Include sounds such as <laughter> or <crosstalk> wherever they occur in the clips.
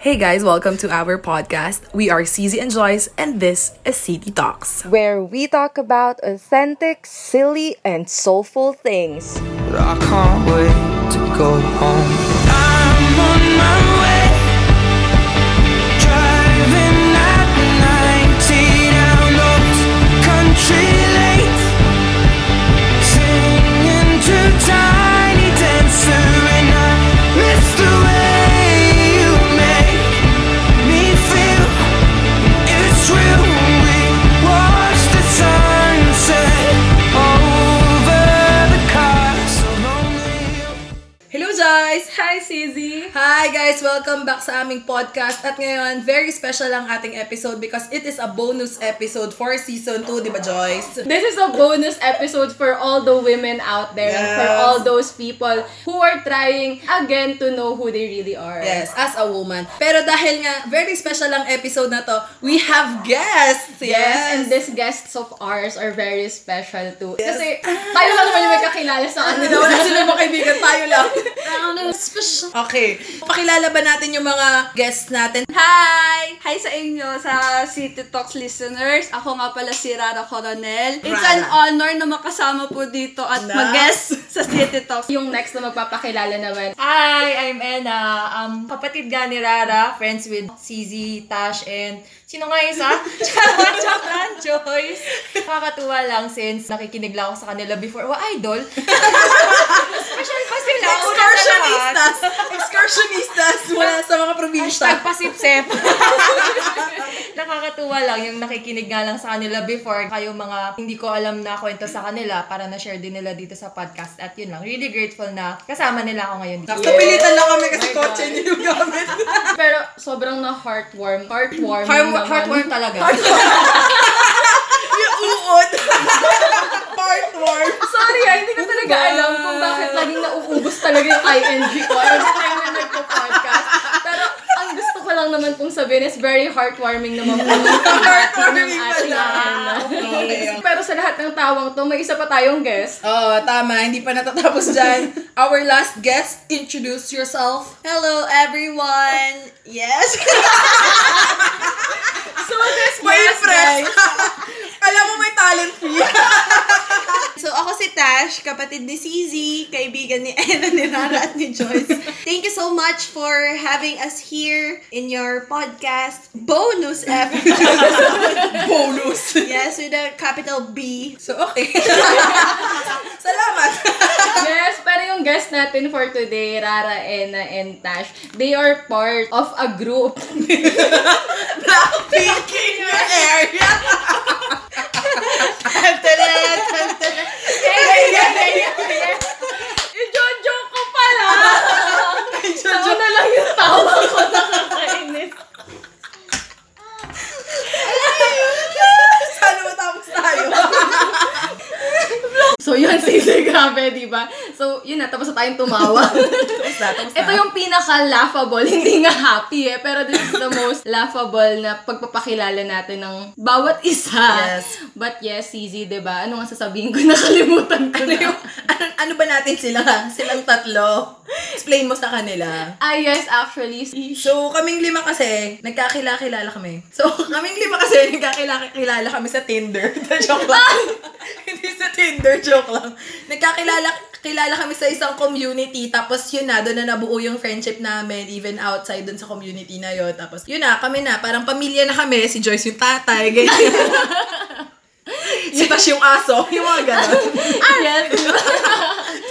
Hey guys, welcome to our podcast. We are CZ and Joyce, and this is City Talks. where we talk about authentic, silly, and soulful things. But I can't wait to go home. Guys! Welcome back sa aming podcast. At ngayon, very special ang ating episode because it is a bonus episode for season 2, di ba Joyce? This is a bonus episode for all the women out there and for Yes. all those people who are trying again to know who they really are. Yes, as a woman. Pero dahil nga, very special ang episode na to, we have guests! Yes, and these guests of ours are very special too. Kasi tayo lang naman yung may kakilala sa kanila. na <laughs> wala sila mga kaibigan, tayo lang. <laughs> Okay. Pakilala ba natin yung mga guests natin? Hi! Hi sa inyo, sa City Talks listeners. Ako nga pala si Rara Coronel. It's an honor na makasama po dito at Na? mag-guest <laughs> sa City Talks. Yung next na magpapakilala naman. Hi, I'm Enna. Um, kapatid nga ni Rara, friends with CZ, Tash, and sino nga yung isa? <laughs> Charot, lang, Joyce. Nakakatuwa lang since nakikinig lang ako sa kanila before. Wa, idol. <laughs> Special pa sila. Una sa lahat. Excursionistas! Excursionistas mula sa mga probinsya. Hashtag pasipsep. <laughs> Nakakatuwa lang yung nakikinig nga lang sa kanila before. Kayo mga hindi ko alam na kwento sa kanila para na-share din nila dito sa podcast. At yun lang, really grateful na kasama nila ako ngayon dito. Kapilitan lang kami kasi kotse niyo yung gamit. <laughs> Pero sobrang na heartwarm. Heartwarm. Heart, heartwarm talaga. yung uod. <laughs> Heartwarm. Sorry ah, hindi ko talaga alam kung bakit laging nauubos talaga yung ING ko every time na nagpo-podcast. Pero ang gusto ko lang naman pong sabihin is very heartwarming naman po <laughs> Heartwarming pala. Okay. Pero sa lahat ng tawang to, may isa pa tayong guest. Oo, oh, tama. Hindi pa natatapos dyan. Our last guest, introduce yourself. Hello everyone! Yes! <laughs> So this May guest, impress. guys, <laughs> Alam mo may talent fee. <laughs> so ako si Tash, kapatid ni CZ, kaibigan ni Ella, ni Rara at ni Joyce. Thank you so much for having us here in your podcast bonus episode. <laughs> Bonus. yes, with a capital B. So, okay. Salamat. yes, pero yung guest natin for today, Rara, Enna, and Tash, they are part of a group. Blackpink in your area. <laughs> I-joke ko pala! Nauna lang yung tawa ko nakakainis. Sana matapos tayo. <laughs> So yun, <laughs> sisi, grabe, di ba? So, yun na, tapos na tayong tumawa. Tapos na, tapos na. Ito yung pinaka-laughable, <laughs> hindi nga happy eh, pero this is the most laughable na pagpapakilala natin ng bawat isa. Yes. But yes, CZ, di ba? Ano nga sasabihin ko? <laughs> Nakalimutan ko Ano, na. yung, ano, ano ba natin sila? Silang tatlo. Explain mo sa kanila. Ah, yes, actually. So, kaming lima kasi, nagkakilala-kilala kami. So, kaming lima kasi, nagkakilala-kilala kami sa Tinder. joke lang. Hindi sa Tinder, <laughs> joke lang. Nagkakilala kilala kami sa isang community, tapos yun na, doon na nabuo yung friendship namin, even outside doon sa community na yun. Tapos, yun na, kami na, parang pamilya na kami, si Joyce yung tatay, ganyan. <laughs> si Tash yung aso, yung mga ganon. <laughs> yes.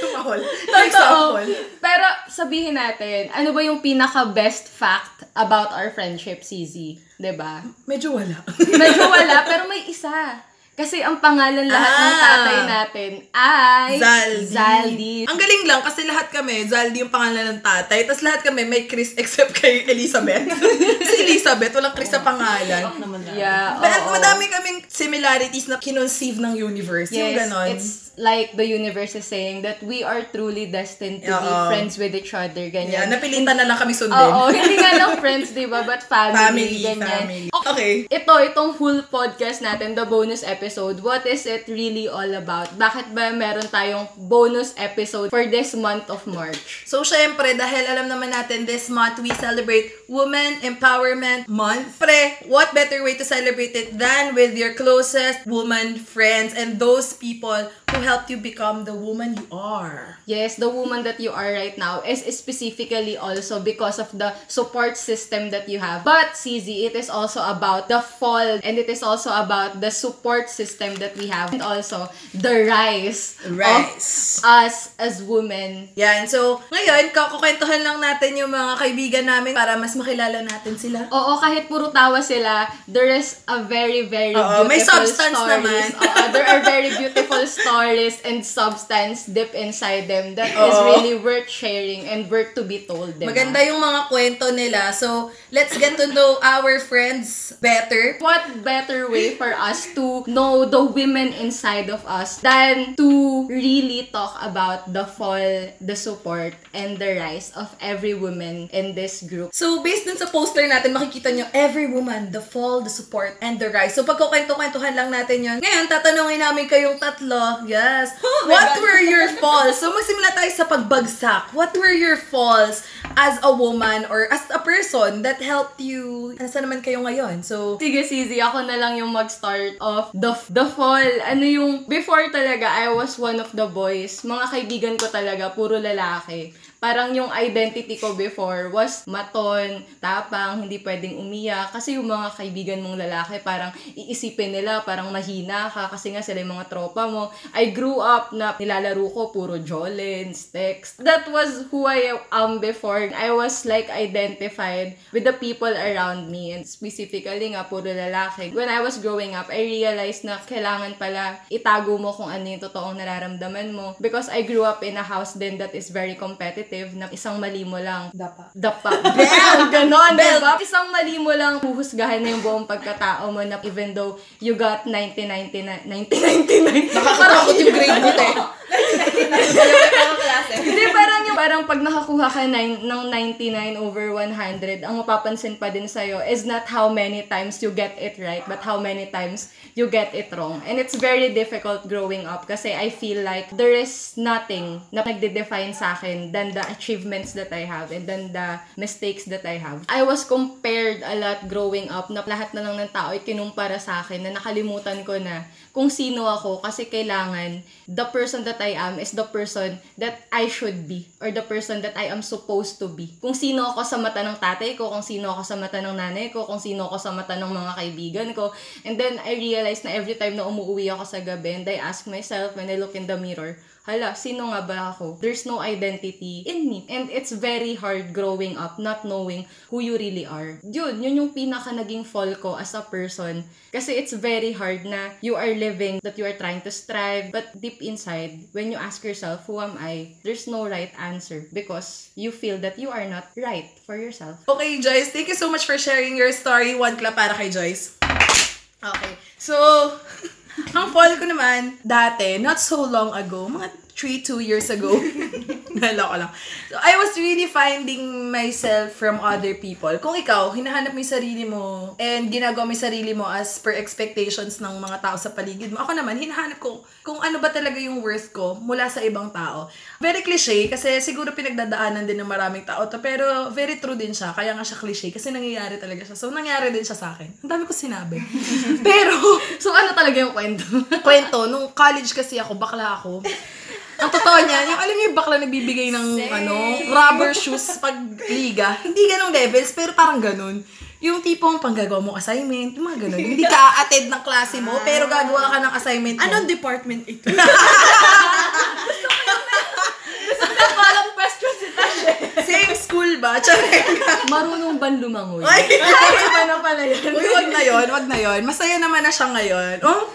Tumahol. Totoo. Example. Pero sabihin natin, ano ba yung pinaka-best fact about our friendship, CZ? ba? Medyo wala. Medyo wala, pero may isa. Kasi ang pangalan lahat ng Ah. tatay natin ay Zaldi. Zaldi. Ang galing lang kasi lahat kami, Zaldi yung pangalan ng tatay. Tapos lahat kami may Chris except kay Elizabeth. <laughs> si Elizabeth, walang Chris sa pangalan. Yeah, But oo. madami kaming similarities na kinonceive ng universe. yung Yes, ganon. it's like the universe is saying that we are truly destined to be Oo. friends with each other, Yeah, ganyan. napilitan na lang kami sundin. Oo, <laughs> hindi nga lang <laughs> friends, di ba? But family, Family, ganyan. family. Okay. Ito, itong full podcast natin, the bonus episode, what is it really all about? Bakit ba meron tayong bonus episode for this month of March? So, syempre, dahil alam naman natin, this month, we celebrate Women Empowerment Month. Pre, what better way to celebrate it than with your closest woman friends and those people who helped you become the woman you are. Yes, the woman that you are right now is specifically also because of the support system that you have. But, CZ, it is also about the fall and it is also about the support system that we have and also the rise, Rise. of us as women. Yan. So, ngayon, kakukwentuhan lang natin yung mga kaibigan namin para mas makilala natin sila. Oo, kahit puro tawa sila, there is a very, very Oo, beautiful may substance stories. naman. Oo, there are very beautiful stories <laughs> and substance deep inside them that is Oo. really worth sharing and worth to be told, diba? Maganda yung mga kwento nila. So, let's get to know our friends better. What better way for us to know the women inside of us than to really talk about the fall, the support, and the rise of every woman in this group? So, based dun sa poster natin, makikita nyo, every woman, the fall, the support, and the rise. So, pagkukwento-kwentuhan lang natin yun. Ngayon, tatanungin namin kayong tatlo. Yes. <gasps> What were your <laughs> falls? So, magsimula tayo sa pagbagsak. What were your falls as a woman or as a person that helped you? Nasa naman kayo ngayon? So, Sige, Sizi, ako na lang yung mag-start of the, the fall. Ano yung, before talaga, I was one of the boys. Mga kaibigan ko talaga, puro lalaki. Parang yung identity ko before was maton, tapang, hindi pwedeng umiyak. Kasi yung mga kaibigan mong lalaki, parang iisipin nila, parang mahina ka kasi nga sila yung mga tropa mo. I grew up na nilalaro ko puro Jolens, text. That was who I am before. I was like identified with the people around me and specifically nga puro lalaki. When I was growing up, I realized na kailangan pala itago mo kung ano yung totoong nararamdaman mo. Because I grew up in a house then that is very competitive na isang mali mo lang dapa. dapa. <laughs> Bell! Ganon, diba? Isang mali mo lang, huhusgahan na yung buong pagkatao mo na even though you got 1999, 1999. Nakakatakot yung grade <laughs> nito eh. <laughs> Hindi, parang yung, parang pag nakakuha ka nine, ng 99 over 100, ang mapapansin pa din sa'yo is not how many times you get it right, but how many times you get it wrong. And it's very difficult growing up kasi I feel like there is nothing na nagde-define sa akin than the achievements that I have and than the mistakes that I have. I was compared a lot growing up na lahat na lang ng tao ay kinumpara sa akin na nakalimutan ko na kung sino ako kasi kailangan the person that I am is the person that I should be or the person that I am supposed to be. Kung sino ako sa mata ng tatay ko, kung sino ako sa mata ng nanay ko, kung sino ako sa mata ng mga kaibigan ko. And then I realized na every time na umuwi ako sa gabi and I ask myself when I look in the mirror, hala, sino nga ba ako? There's no identity in me. And it's very hard growing up not knowing who you really are. Yun, yun yung pinaka naging fall ko as a person. Kasi it's very hard na you are living, that you are trying to strive, but deep inside, when you ask yourself, who am I? There's no right answer because you feel that you are not right for yourself. Okay, Joyce, thank you so much for sharing your story. One clap para kay Joyce. Okay. So, <laughs> ang fall ko naman, dati, not so long ago, mga 3, 2 years ago. <laughs> <laughs> Naloko lang. So, I was really finding myself from other people. Kung ikaw, hinahanap mo yung sarili mo and ginagawa mo yung sarili mo as per expectations ng mga tao sa paligid mo. Ako naman, hinahanap ko kung ano ba talaga yung worth ko mula sa ibang tao. Very cliche kasi siguro pinagdadaanan din ng maraming tao to pero very true din siya. Kaya nga siya cliche kasi nangyayari talaga siya. So, nangyari din siya sa akin. Ang dami ko sinabi. <laughs> pero, So, ano talaga yung kwento? kwento, nung college kasi ako, bakla ako. Ang totoo niyan, yung alam niyo yung bakla nagbibigay ng ano, rubber shoes pag liga. Hindi ganong levels, pero parang ganun. Yung tipong panggagawa mo assignment, yung mga ganun. Hindi ka a-attend ng klase mo, pero gagawa ka ng assignment mo. Anong department ito? Walang question si Tash eh. Same school ba? Marunong ban lumangoy? Ay! Iba na pala yun. Uy, wag na yon, wag na yon. Masaya naman na siya ngayon. Oh?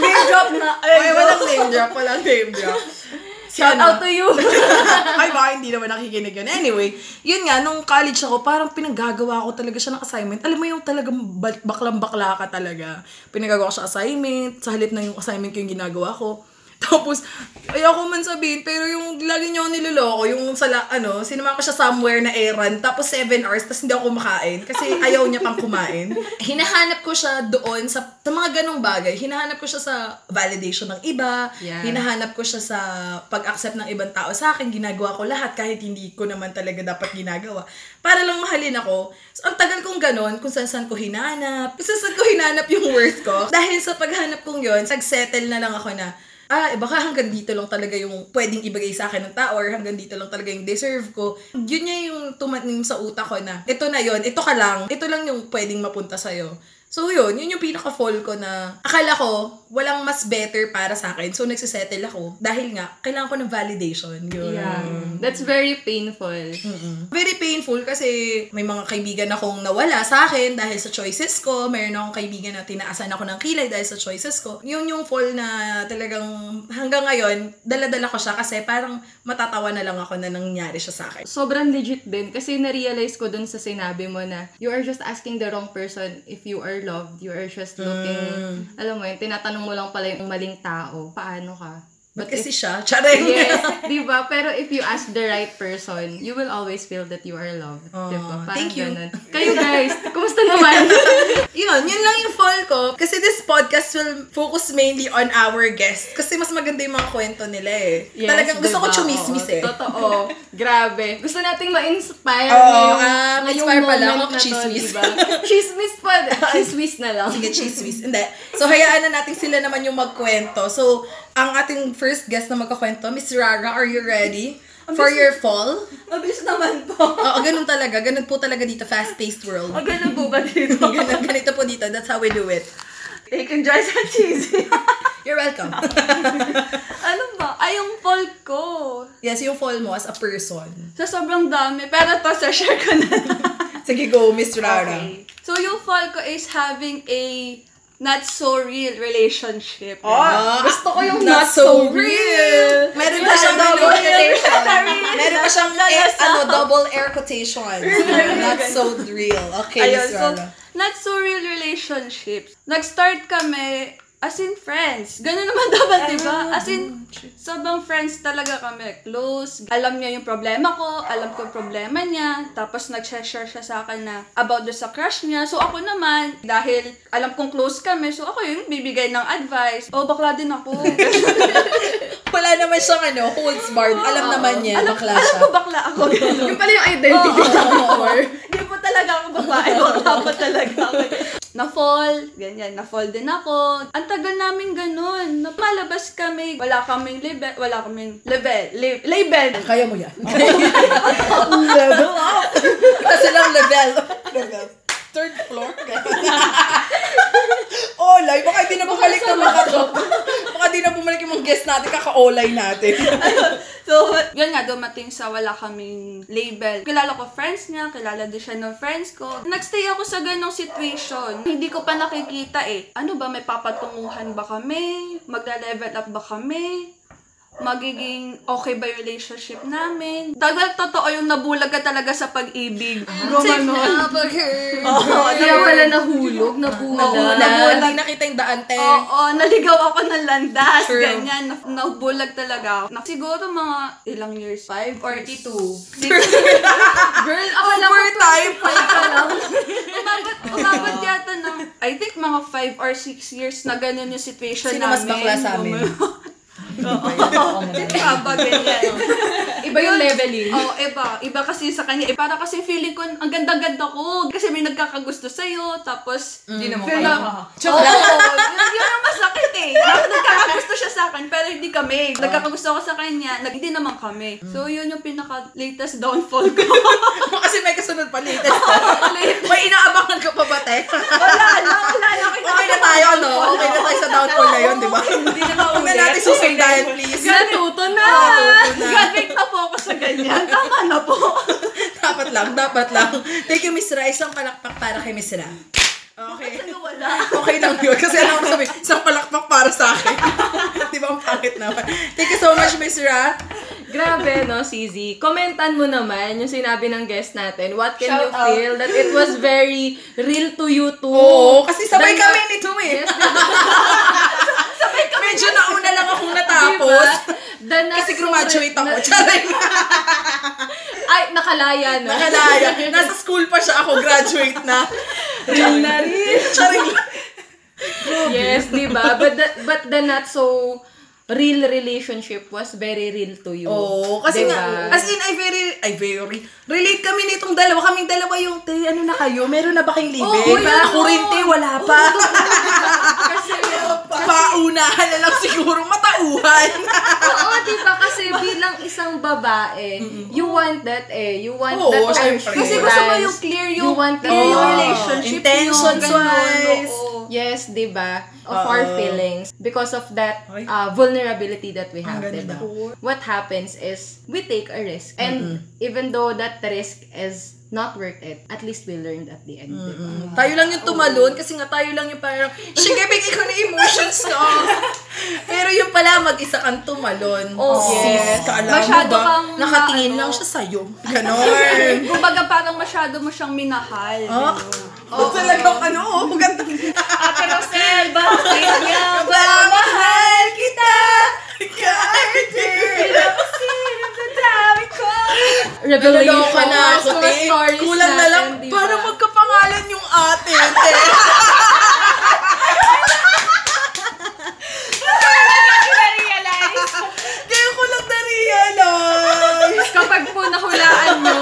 Name drop na. Ay, walang name drop, walang name drop. Si Shout ano? out to you. <laughs> Ay, baka hindi naman nakikinig yun. Anyway, yun nga, nung college ako, parang pinaggagawa ko talaga siya ng assignment. Alam mo yung talagang baklang-bakla ka talaga. Pinagagawa ko siya assignment, sa halip na yung assignment ko yung ginagawa ko. Tapos, ayoko man sabihin, pero yung lagi niyo niloloko, yung sa, la- ano, sinama ko siya somewhere na errand, tapos 7 hours, tapos hindi ako kumakain. Kasi ayaw niya pang kumain. <laughs> Hinahanap ko siya doon sa, sa mga ganong bagay. Hinahanap ko siya sa validation ng iba. Yeah. Hinahanap ko siya sa pag-accept ng ibang tao sa akin. Ginagawa ko lahat kahit hindi ko naman talaga dapat ginagawa. Para lang mahalin ako. So, ang tagal kong ganon, kung saan saan ko hinanap. Kung saan saan ko hinanap yung worth ko. Dahil sa paghanap kong yon nag-settle na lang ako na, ah, eh, baka hanggang dito lang talaga yung pwedeng ibigay sa akin ng tao or hanggang dito lang talaga yung deserve ko. Yun niya yung tumating sa utak ko na, ito na yon ito ka lang, ito lang yung pwedeng mapunta sa'yo. So yun, yun yung pinaka-fall ko na akala ko walang mas better para sa akin. So nagsisettle ako dahil nga kailangan ko ng validation. Yun. Yeah. That's very painful. Mm-mm. Very painful kasi may mga kaibigan akong nawala sa akin dahil sa choices ko. Mayroon akong kaibigan na tinaasan ako ng kilay dahil sa choices ko. Yun yung fall na talagang hanggang ngayon, dala-dala ko siya kasi parang matatawa na lang ako na nangyari siya sa akin. Sobrang legit din kasi na-realize ko dun sa sinabi mo na you are just asking the wrong person if you are loved. You are just looking, alam mo yun, tinatanong mo lang pala yung maling tao. Paano ka? Ba't kasi siya? Charing! Yes, di ba? Pero if you ask the right person, you will always feel that you are loved. di ba? Parang thank you. ganun. Kayo guys, kumusta naman? <laughs> yun, yun lang yung fall ko. Kasi this podcast will focus mainly on our guests. Kasi mas maganda yung mga kwento nila eh. Yes, Talagang gusto ko diba? chumismis Oo, eh. Totoo. Grabe. Gusto nating ma-inspire Oo, ngayong, ah, ngayong inspire pala ako, na to, chismis. diba? chismis pa. <laughs> Chismis na lang. Sige, chismis. Hindi. So, hayaan na natin sila naman yung magkwento. So, ang ating first guest na magkakwento, Miss Rara, are you ready? For your fall? Mabilis naman po. Oo, ganun talaga. Ganun po talaga dito, fast-paced world. O, ganun po ba dito? <laughs> ganun, ganito po dito. That's how we do it. Take and dry sa cheesy. <laughs> You're welcome. <laughs> ano ba? Ay, yung fall ko. yes, yung fall mo as a person. Sa sobrang dami. Pero to, sa share ko na lang. Sige, go, Miss Rara. Okay. So, yung fall ko is having a not so real relationship. Ah, Gusto ko yung not so real. Meron pa siyang double quotation. Meron pa siyang eh, ano, double air quotation. Not so real. Okay, Ayun, so, not so real relationships. Nag-start kami as in friends. Ganun naman <laughs> dapat, di ba? As in, sobrang friends talaga kami. Close. Alam niya yung problema ko. Alam ko yung problema niya. Tapos nag-share siya sa akin na about do sa crush niya. So ako naman, dahil alam kong close kami, so ako yung bibigay ng advice. Oh, bakla din ako. <laughs> Wala naman siyang ano, holds barred. Alam naman niya, alam, bakla alam siya. ko bakla ako. <laughs> Yung pala yung identity niya. Hindi po talaga ako babae. Bakla pa talaga ako. Na-fall, ganyan, na-fall din ako. Ang tagal namin ganun. Napalabas kami. Wala kaming level, wala kaming level, label. Kaya mo yan. <laughs> level up. Kasi lang level. level. Third floor. <laughs> Olay. Baka di na bumalik ng mga to. Baka di na bumalik yung mga guest natin. Kaka-olay natin. <laughs> So, yun nga, dumating sa wala kaming label. Kilala ko friends niya, kilala din siya ng friends ko. Nagstay ako sa ganong situation. Hindi ko pa nakikita eh. Ano ba, may papatunguhan ba kami? Magla-level up ba kami? Magiging okay ba yung relationship namin? Dahil totoo yung nabulag ka talaga sa pag-ibig. Gumanon. Kaya <laughs> pala nahulog, nabulag. Oo, nabulag. Hindi nakita yung daan, te. Oo, naligaw ako ng landas, True. ganyan. Na, nabulag talaga ako. Na, siguro mga ilang years? Five or two? Girl, ako lang Overtime. umabot, umabot yata ng, I think mga 5 or 6 years na ganun yung situation Sino mas namin. bakla sa amin? <laughs> Oo. Iba, ganyan. Iba yung leveling. Oo, iba. Iba kasi sa kanya. Eh, para kasi feeling ko, ang ganda-ganda ko. Kasi may nagkakagusto sa'yo. Tapos, Hindi naman feel kayo. Oo, yun, yun ang masakit eh. Nagkakagusto siya sa akin, pero hindi kami. Nagkakagusto ako sa kanya, nag, hindi naman kami. So, yun yung pinaka-latest downfall ko. <laughs> Kasi may kasunod pa latest. may inaabangan ka pa ba, te? wala <laughs> wala na. Okay na tayo, no? Okay na tayo sa downfall na yun, di ba? Hindi na Huwag na natin susundan, please. Natuto na! Natuto na. Na po ako sa ganyan. Tama na po. <laughs> dapat lang, dapat lang. Thank you, Miss Ra. Isang palakpak para kay Miss Ra. Okay. Ano wala? <laughs> Okay lang yun. Kasi ano ako sabi, isang palakpak para sa akin. <laughs> Di ba ang pangit naman? Thank you so much, Miss Ra. Grabe, no, CZ. Komentan mo naman yung sinabi ng guest natin. What can Shout you out. feel that it was very real to you too? Oo, kasi sabay Dahil- kami nito eh. Yes, diba? <laughs> Medyo nauna lang akong natapos. The not Kasi graduate ako. na- Charing. Ay, nakalaya na. Nakalaya. Nasa school pa siya ako. Graduate na. Real na rin. Charing. yes, di ba? But the, but the not so real relationship was very real to you. Oo, kasi Diba? nga, as in, I very, I very, relate kami nitong dalawa. Kaming dalawa yung, te, ano na kayo? Meron na ba kayong libe? Oo, yun. Ako rin, te, wala pa. <laughs> Kasi, Paunahan na lang siguro, matauhan. <laughs> oo, di ba? Kasi bilang isang babae, you want that eh. You want Oo, that. Kasi gusto mo yung clear yung- You want clear yung Oo. relationship Intentions nyo, ganun, wise. oo. Yes, di ba? Of Oo. our feelings. Because of that uh, vulnerability that we have, di ba? What happens is, we take a risk. And even though that risk is not worth it, at least we learned at the end, di ba? tayo lang yung tumalon kasi nga tayo lang yung parang, sige, <laughs> bigay ko na emotions ko. Pero yung pala, mag-isa kang tumalon. Oh, Sis, yes. kala mo Masyado ba, kang nakatingin na- lang ano. siya sa'yo. Ganon. <laughs> Kumbaga parang masyado mo siyang minahal. Ah, oh, talagang ano, oh, maganda. <laughs> Ate Rosel, bakit nga ba? Mahal kita. Revelation. Naloko na ako, te. stories Kulang na lang, natin, di ba? para magkapangalan yung ate, te. Kaya ko lang na-realize. Kapag po nahulaan nyo,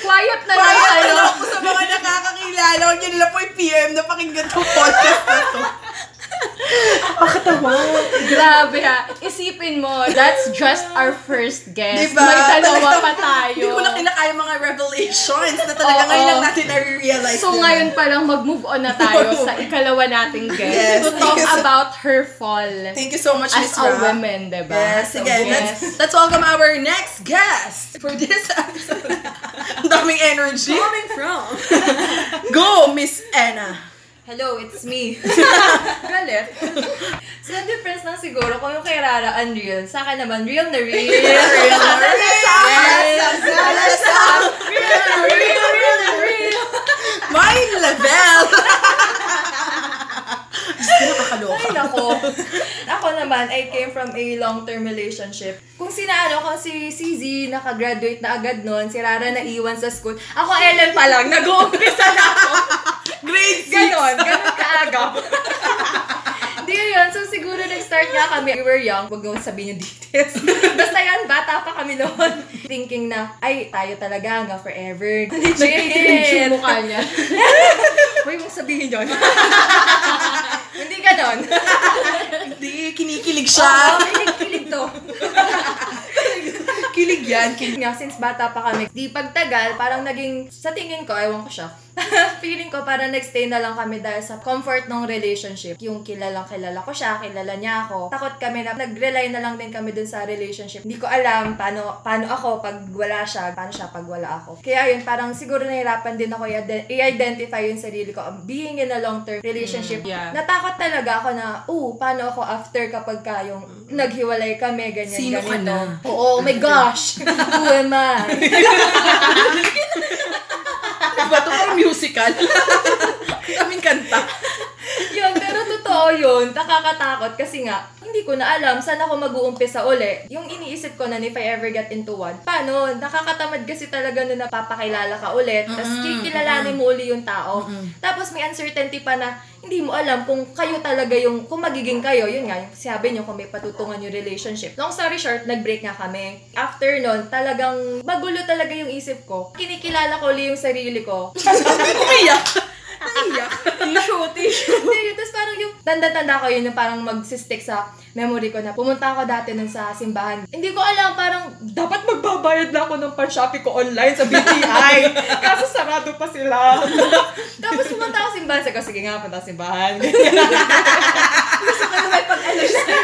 quiet na lang kayo. alam ko sa mga nakakakilala, huwag nyo nila po i-PM na pakinggan tong podcast na to. <laughs> Grabe ha. Isipin mo, that's just our first guest. Diba? May dalawa pa tayo. Hindi ko lang kinakaya mga revelations na talaga Oo. ngayon lang natin na-realize. So ngayon pa lang mag-move on na tayo <laughs> sa ikalawa nating guest Yes, to talk so- about her fall Thank you so much, as Miss a Ra. woman, diba? Yes, again, Yes. let's, let's welcome our next guest for this episode. <laughs> Ang daming energy. Coming from? Go, Miss Anna. Hello, it's me. <laughs> Galit. so, ang difference lang siguro kung yung kay Rara unreal, sa akin naman, real na real. real na real. My level! Diyos ko, nakakaloka. Ay, nako. Ako naman, I came from a long-term relationship. Kung sinaano ko si CZ, nakagraduate na agad noon, si Rara naiwan sa school. Ako, Ellen pa lang, nag-uumpisa na ako. Grade 6! Ganon, ganon kaagap. <laughs> Di yun, so siguro nag-start nga kami. We were young, wag naman sabihin yung details. <laughs> Basta yan, bata pa kami noon. Thinking na, ay, tayo talaga hanggang forever. <laughs> Nagtitinid yung Legit. mukha niya. Huwag mong sabihin yun. Hindi ganon. Hindi, kinikilig siya. Oo, kilig-kilig to. Kilig yan. Kilig. Nga, since bata pa kami, di pagtagal, parang naging, sa tingin ko, ewan ko siya, <laughs> feeling ko parang nagstay na lang kami dahil sa comfort ng relationship. Yung kilalang kilala ko siya, kilala niya ako. Takot kami na nag-rely na lang din kami dun sa relationship. Hindi ko alam paano, paano ako pag wala siya, paano siya pag wala ako. Kaya yun, parang siguro nahirapan din ako i-ide- i-identify yung sarili ko. um, Being in a long-term relationship, yeah. natakot talaga ako na, oh, paano ako after kapag ka yung naghiwalay kami, ganyan, Sino ka ganito. na? Oo, oh my <laughs> gosh! <laughs> Who am I? Diba ito parang musical? <laughs> Kaming kanta. Totoo yun. Nakakatakot kasi nga, hindi ko na alam saan ako mag-uumpisa uli. Yung iniisip ko na if I ever get into one, paano? Nakakatamad kasi talaga na napapakilala ka ulit. Tapos kikilalanin mo uli yung tao. Tapos may uncertainty pa na hindi mo alam kung kayo talaga yung, kung magiging kayo, yun nga, yung sabi nyo kung may patutungan yung relationship. Long story short, nag-break nga kami. After nun, talagang magulo talaga yung isip ko. Kinikilala ko uli yung sarili ko. <laughs> Umiyak. Naiyak. Tissue, tissue. Tapos parang yung tanda-tanda ko yun yung parang magsistick sa memory ko na pumunta ako dati nun sa simbahan. Hindi ko alam, parang dapat magbabayad na ako ng pan-shopee ko online sa BPI. Kaso sarado pa sila. <laughs> Tapos pumunta ako sa simbahan. Ko, sige nga, punta ako sa simbahan. <laughs> Siya.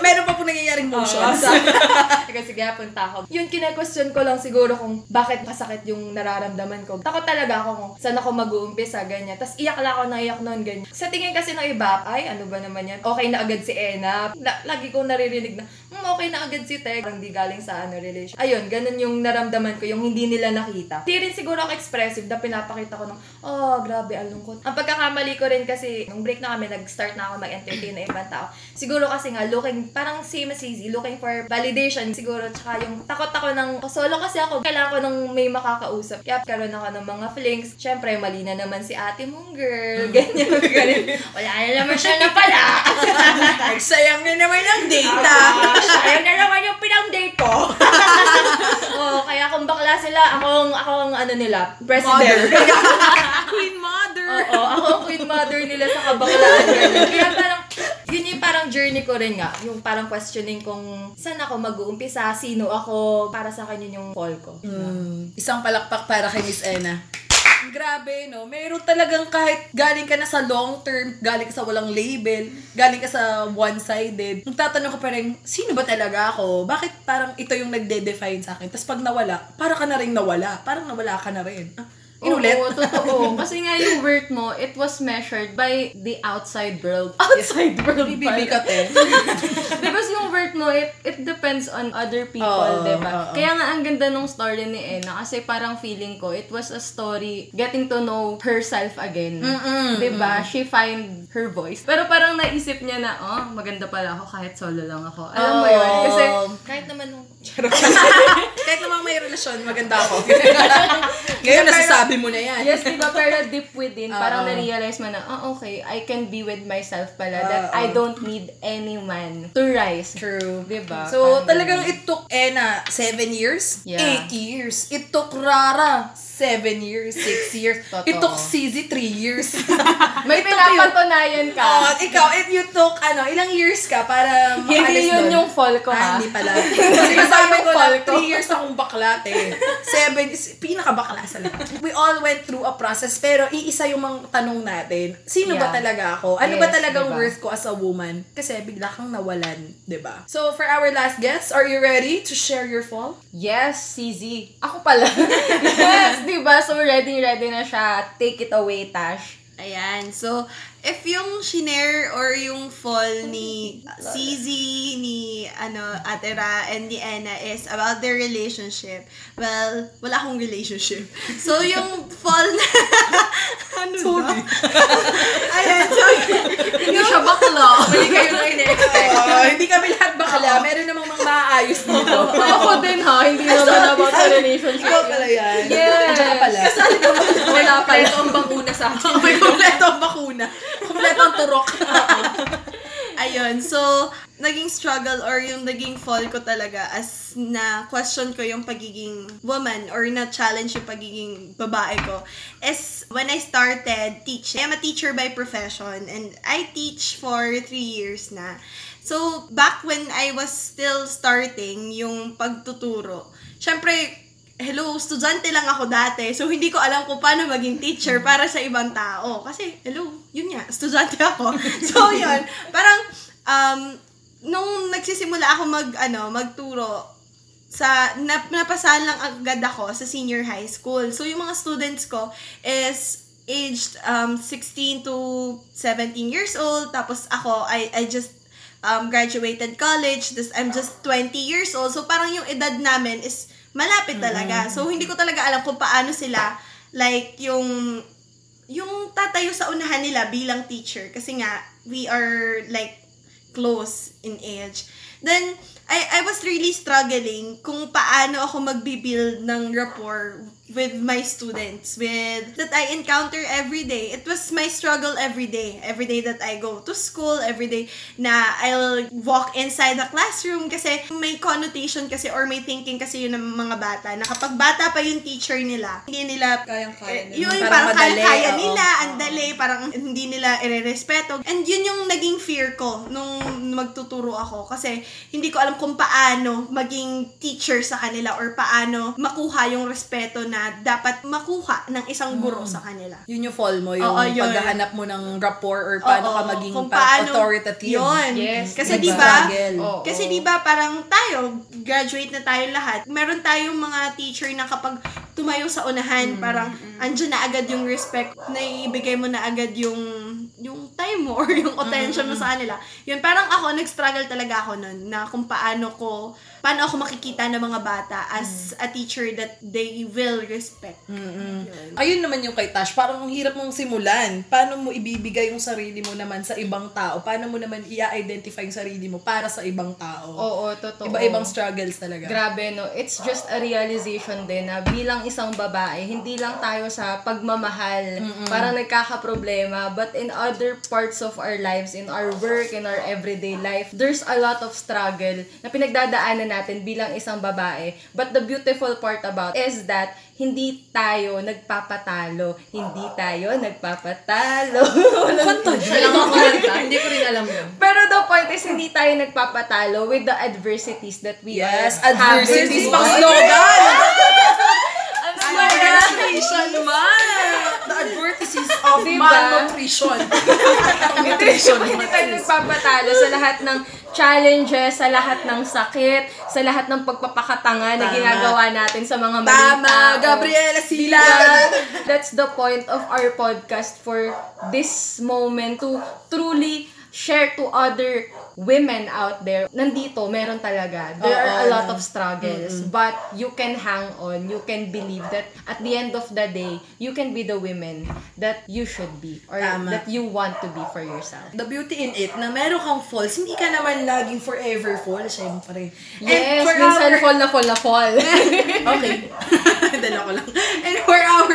Meron, pa- po nangyayaring motions. <laughs> Sige, sige, punta ako. Yun, kine-question ko lang siguro kung bakit masakit yung nararamdaman ko. Takot talaga ako kung saan ako mag-uumpisa, ganyan. Tapos iyak lang ako na iyak noon, ganyan. Sa tingin kasi ng iba, ay, ano ba naman yan? Okay na agad si Ena. La- lagi kong naririnig na, hmm, okay na agad si Tek. Parang di galing sa ano, relation. Ayun, ganun yung naramdaman ko, yung hindi nila nakita. Di rin siguro ako expressive na pinapakita ko ng, oh, grabe, ang lungkot. Ang pagkakamali ko rin kasi, nung break na kami, nag-start na ako mag-entertain na ibang tao. Siguro kasi nga, looking, parang same as easy, looking for validation. Siguro, tsaka yung takot ako ng, solo kasi ako, kailangan ko ng may makakausap. Kaya karoon ako ng mga flings. Siyempre, mali na naman si ate mong girl. Ganyan, ganyan. Wala na naman siya na pala. <laughs> Nagsayang na naman ng data. Ayun na naman yung pinang-date ko. <laughs> Oo, kaya kung bakla sila, akong, akong ano nila, president. <laughs> Queen Mother. Oo, ako ang queen mother nila sa kabaklaan. Kaya parang, parang journey ko rin nga. Yung parang questioning kung saan ako mag-uumpisa, sino ako, para sa akin yun yung fall ko. Mm, isang palakpak para kay Miss Ena. Grabe, no? Meron talagang kahit galing ka na sa long term, galing ka sa walang label, galing ka sa one-sided, nagtatanong ka pa rin, sino ba talaga ako? Bakit parang ito yung nagde-define sa akin? Tapos pag nawala, para ka na rin nawala. Parang nawala ka na rin. Ah, inulit? Oo, totoo. <laughs> Kasi nga yung worth mo, it was measured by the outside world. <laughs> Outside world Bibigat eh. <laughs> Because yung worth mo, it, it depends on other people, Oo, diba? oo. Kaya nga ang ganda nung story ni Ena kasi parang feeling ko, it was a story getting to know herself again. diba? She find her voice. Pero parang naisip niya na, oh, maganda pala ako kahit solo lang ako. Alam mo yun? Kasi, Kahit naman nung... <laughs> Kahit naman may relasyon, maganda ako. <laughs> Ngayon, nasasabi mo na yan. yes, diba? Pero deep within, parang Oo. na-realize mo na, oh, okay, I can be with myself pala. that Oo. I don't need any man to rise. True. Diba? So, Parang talagang it took Ena seven years, Yeah. eight years. It took Rara seven years, six <laughs> years. Totoo. <laughs> It took CZ three years. May pinapatunayan ka. Oh, ikaw, it, you took, ano, ilang years ka para Hindi makaalis yun doon? yung fall ko, Ah, ha? hindi pala. <laughs> Kasi sabi ko na, three years akong baklat eh. Seven is pinakabakla sa lahat. We all went through a process, pero iisa yung mga tanong natin, sino ba Yeah. talaga ako? Ano ba Yes, talagang diba? worth ko as a woman? Kasi bigla kang nawalan, ba? So, for our last guest, are you ready to share your fall? Yes, CZ. Ako pala. yes, di ba? So, ready, ready na siya. Take it away, Tash. Ayan. So, if yung shinare or yung fall ni CZ, ni ano, Ate Ra, and ni Enna is about their relationship, well, wala akong relationship. <laughs> So, yung fall na... <laughs> ano Sorry. <laughs> Ayan. So, Hindi siya bakla. Hindi kayo na ine-expect. Oh, hindi kami lahat bakla. Meron namang mga maayos dito. Ako din ha, hindi naman about the relationship. Ikaw pala yan. Yes. Diyan ka pala. Wala pala. Ito ang bakuna sa akin. Kompleto ang bakuna. Kompleto ang turok. <laughs> Ayun, so, naging struggle or yung naging fall ko talaga as na question ko yung pagiging woman or na challenge yung pagiging babae ko is when I started teaching. I'm a teacher by profession and I teach for three years na. So, back when I was still starting yung pagtuturo, syempre, hello, estudyante lang ako dati. So, hindi ko alam kung paano maging teacher para sa ibang tao. Kasi, hello, yun nga, estudyante ako. <laughs> So, yun. Parang, um, nung nagsisimula ako mag, ano, magturo, sa, nap, napasahan lang agad ako sa senior high school. So, yung mga students ko is aged um, 16 to 17 years old. Tapos ako, I, I just um, graduated college. This, I'm just 20 years old. So, parang yung edad namin is malapit talaga. So, hindi ko talaga alam kung paano sila, like, yung, yung tatayo sa unahan nila bilang teacher. Kasi nga, we are, like, close in age. Then, I, I was really struggling kung paano ako magbibuild ng rapport with my students, with that I encounter every day. It was my struggle every day. Every day that I go to school, every day na I'll walk inside the classroom kasi may connotation kasi or may thinking kasi yun ng mga bata na kapag bata pa yung teacher nila, hindi nila Kayang-kaya eh, yun, nila. parang, Parang kaya-kaya oo. nila, ang dali, parang hindi nila ire-respeto. And yun yung naging fear ko nung magtuturo ako kasi hindi ko alam kung paano maging teacher sa kanila or paano makuha yung respeto na dapat makuha ng isang guro sa kanila. Yun yung fall mo, yung Oo, yun. paghahanap mo ng rapport or paano Oo, ka maging kung paano- authoritative. Yun. Yes, Kasi di ba. Oo. kasi di ba parang tayo, graduate na tayo lahat, meron tayong mga teacher na kapag tumayo sa unahan, parang andyan na agad yung respect, na ibigay mo na agad yung yung time mo or yung attention mo sa kanila. Yun, parang ako, nag-struggle talaga ako nun na kung paano ko, paano ako makikita ng mga bata as a teacher that they will respect. Yun. Ayun naman yung kay Tash, parang ang hirap mong simulan. Paano mo ibibigay yung sarili mo naman sa ibang tao? Paano mo naman i-identify yung sarili mo para sa ibang tao? Oo, totoo. Iba-ibang struggles talaga. Grabe, no? It's just a realization din na bilang isang babae, hindi lang tayo sa pagmamahal, parang nagkakaproblema, but in other parts of our lives, in our work, in our everyday life, there's a lot of struggle na pinagdadaanan natin bilang isang babae. But the beautiful part about is that hindi tayo nagpapatalo. Hindi tayo nagpapatalo. <laughs> Kanta Alam ko kanta. Hindi ko rin alam yun. Pero the point is, hindi tayo nagpapatalo with the adversities that we Yes, adversities pang slogan! Ang slogan. Nutrition man! The advertises of Diba? malnutrition. <laughs> Nutrition. Hindi tayo nagpapatalo sa lahat ng challenges, sa lahat ng sakit, sa lahat ng pagpapakatanga na Tama. ginagawa natin sa mga maling Tama. Gabriela Sila. That's the point of our podcast for this moment to truly share to other women out there. Nandito, meron talaga. There are a lot of struggles. But you can hang on. You can believe that at the end of the day, you can be the women that you should be. Or Tama. that you want to be for yourself. The beauty in it, na meron kang falls, hindi ka naman laging forever fall, syempre. Yes, for minsan our- fall na fall na fall. <laughs> Okay. <laughs> Dala ko lang. And for our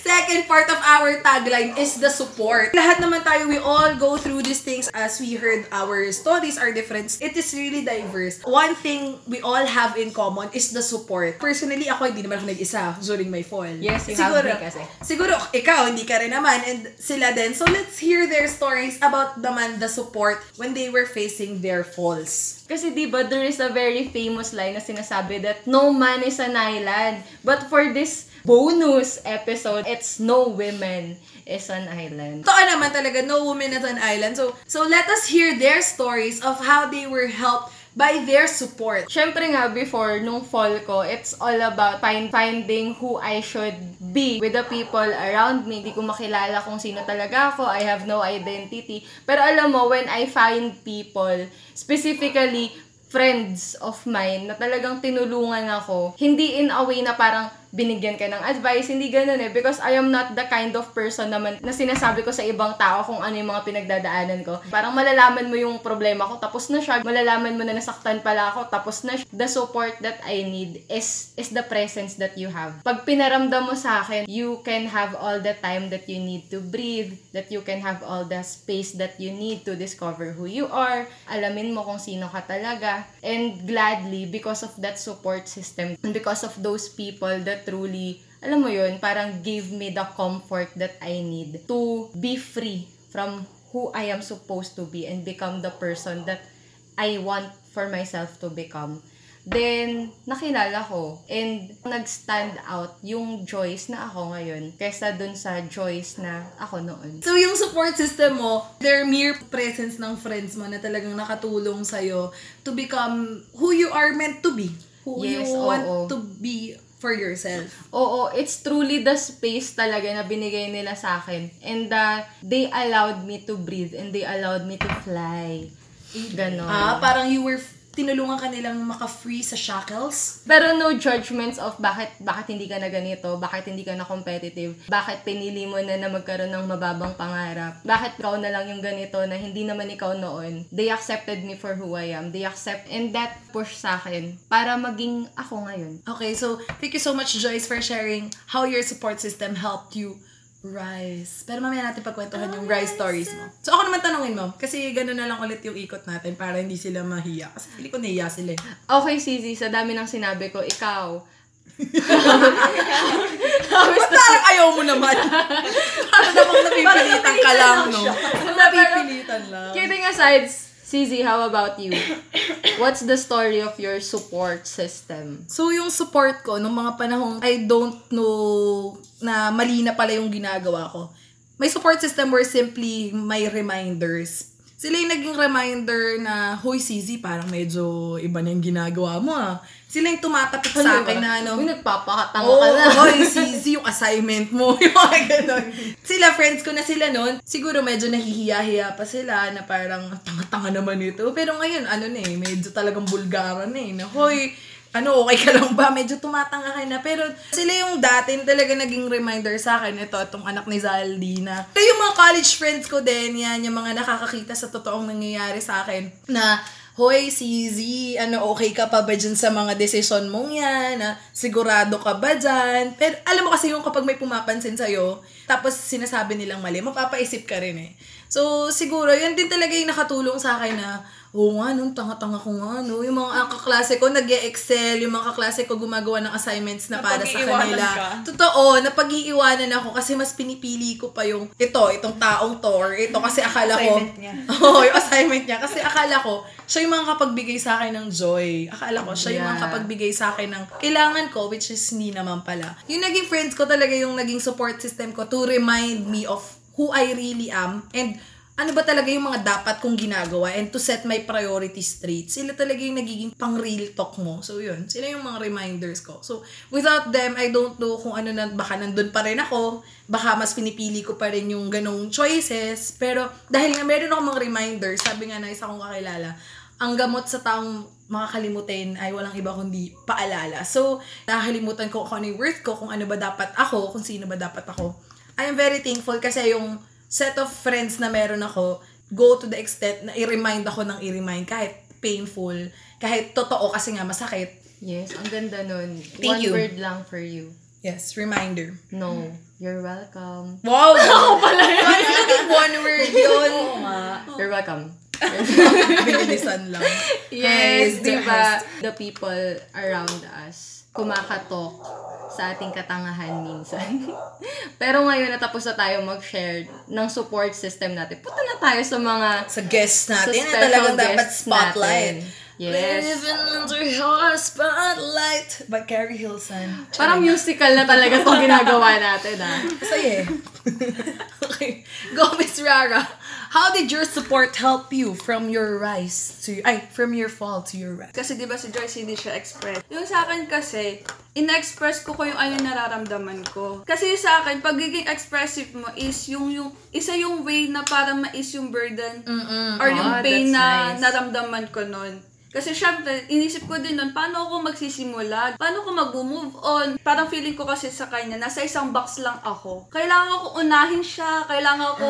second part of our tagline is the support. Lahat naman tayo, we all go through these things as we heard our stories, our different. It is really diverse. One thing we all have in common is the support. Personally, ako hindi naman ako nag-isa during my fall. Yes, you have me kasi. Siguro, ikaw, hindi ka rin naman, and sila din. So, let's hear their stories about naman the support when they were facing their falls. Kasi di ba there is a very famous line na sinasabi that no man is an island. But for this bonus episode, it's no women is an island. Totoo naman talaga, no woman at an island. So, so let us hear their stories of how they were helped by their support. Siyempre nga, before, nung fall ko, it's all about find, finding who I should be with the people around me. Hindi ko makilala kung sino talaga ako. I have no identity. Pero alam mo, when I find people, specifically, friends of mine na talagang tinulungan ako, hindi in a way na parang binigyan ka ng advice, hindi ganun eh. Because I am not the kind of person naman na sinasabi ko sa ibang tao kung ano yung mga pinagdadaanan ko. Parang malalaman mo yung problema ko, tapos na siya. Malalaman mo na nasaktan pala ako, tapos na siya. The support that I need is is the presence that you have. Pag pinaramdam mo sa akin, you can have all the time that you need to breathe, that you can have all the space that you need to discover who you are, alamin mo kung sino ka talaga, and gladly, because of that support system, and because of those people that truly, alam mo yun, parang give me the comfort that I need to be free from who I am supposed to be and become the person that I want for myself to become. Then, nakilala ko and nag-stand out yung Joyce na ako ngayon kesa dun sa Joyce na ako noon. So, yung support system mo, their mere presence ng friends mo na talagang nakatulong sa'yo to become who you are meant to be. Who Yes, you oo. want to be for yourself. Oo, it's truly the space talaga na binigay nila sa akin. And uh, they allowed me to breathe and they allowed me to fly. Ganon. Ah, parang you were tinulungan ka nilang maka-free sa shackles. Pero no judgments of bakit bakit hindi ka na ganito, bakit hindi ka na competitive, bakit pinili mo na na magkaroon ng mababang pangarap, bakit ikaw na lang yung ganito na hindi naman ikaw noon. They accepted me for who I am. They accept and that push sa akin para maging ako ngayon. Okay, so thank you so much, Joyce, for sharing how your support system helped you rise. Pero mamaya natin pagkwentuhan yung rise stories mo. So ako naman tanungin mo, kasi gano'n na lang ulit yung ikot natin para hindi sila mahiya. Kasi pili ko nahiya sila eh. Okay, Cizi, sa dami ng sinabi ko, ikaw, Ba't parang ayaw mo naman? <laughs> Parang namang napipilitan ka lang, no? Napipilitan lang. Kidding aside, CZ, how about you? <coughs> What's the story of your support system? So, yung support ko, nung mga panahong I don't know na mali na pala yung ginagawa ko, my support system were simply my reminders. sila yung naging reminder na, Hoy, CZ, parang medyo iba na yung ginagawa mo ah. Sila yung tumatapik sa akin na ano, Uy, nagpapakatanga Oo, ka na. hoy, CZ, yung assignment mo. <laughs> Yung mga ganun. Sila, friends ko na sila noon. Siguro medyo nahihiya-hiya pa sila na parang, tanga-tanga naman ito. Pero ngayon, ano na eh, medyo talagang bulgaran na eh. Na, hoy, ano, okay ka lang ba? Medyo tumatanga ka na. Pero sila yung dati talaga naging reminder sa akin. Ito, itong anak ni Zaldina. Pero yung mga college friends ko din, yan, yung mga nakakakita sa totoong nangyayari sa akin. Na, Hoy, CZ, ano, okay ka pa ba dyan sa mga desisyon mong yan? Na, sigurado ka ba dyan? Pero alam mo kasi yung kapag may pumapansin sa'yo, tapos sinasabi nilang mali, mapapaisip ka rin eh. So, siguro, yun din talaga yung nakatulong sa akin na, oo nga, nung tanga-tanga ko nga, no? Yung mga kaklase ko, nag excel yung mga kaklase ko gumagawa ng assignments na para sa kanila. ka. Totoo, napag-iiwanan ako kasi mas pinipili ko pa yung ito, itong taong to, or ito kasi akala ko, Assignment niya. <laughs> Oo, yung assignment niya. Kasi akala ko, siya yung mga kapagbigay sa akin ng joy. Akala ko, siya yung mga kapagbigay sa akin ng kailangan ko, which is hindi naman pala. Yung naging friends ko talaga yung naging support system ko to remind me of who I really am and ano ba talaga yung mga dapat kong ginagawa and to set my priorities straight. Sila talaga yung nagiging pang real talk mo. So yun, sila yung mga reminders ko. So without them, I don't know kung ano na, baka nandun pa rin ako, baka mas pinipili ko pa rin yung ganong choices. Pero dahil nga meron ako mga reminders, sabi nga na isa kong kakilala, ang gamot sa taong makakalimutin ay walang iba kundi paalala. So, nakakalimutan ko kung ano yung worth ko, kung ano ba dapat ako, kung sino ba dapat ako. I am very thankful kasi yung set of friends na meron ako, go to the extent na i-remind ako ng i-remind kahit painful, kahit totoo kasi nga masakit. Yes, ang ganda nun. Thank One you. word lang for you. Yes, reminder. No. You're welcome. Wow! <laughs> Ako pala yun. Ano naging one word yun? You're welcome. Binilisan lang. Yes, Hi, di ba? The people around us, kumakatok sa ating katangahan minsan. <laughs> Pero ngayon, natapos na tayo mag-share ng support system natin. Punta na tayo sa mga Sa guests sa natin, na special talagang dapat spotlight. natin. Yes. Living under your spotlight by Carrie Hilson. Parang musical na talaga itong <laughs> ginagawa natin, ah. Masaya eh. <laughs> okay. Go, Miss Rara. How did your support help you from your rise to, ay, from your fall to your rise? Kasi di ba si Joyce hindi siya express. Yung sa akin kasi, in-express ko ko yung ano yung nararamdaman ko. Kasi sa akin, pagiging expressive mo is yung, yung isa yung way na para ma-is yung burden or yung Ah, pain na nice. naramdaman ko nun. Kasi syempre, inisip ko din nun, paano ako magsisimula? Paano ako mag-move on? Parang feeling ko kasi sa kanya, nasa isang box lang ako. Kailangan ko unahin siya, kailangan ko,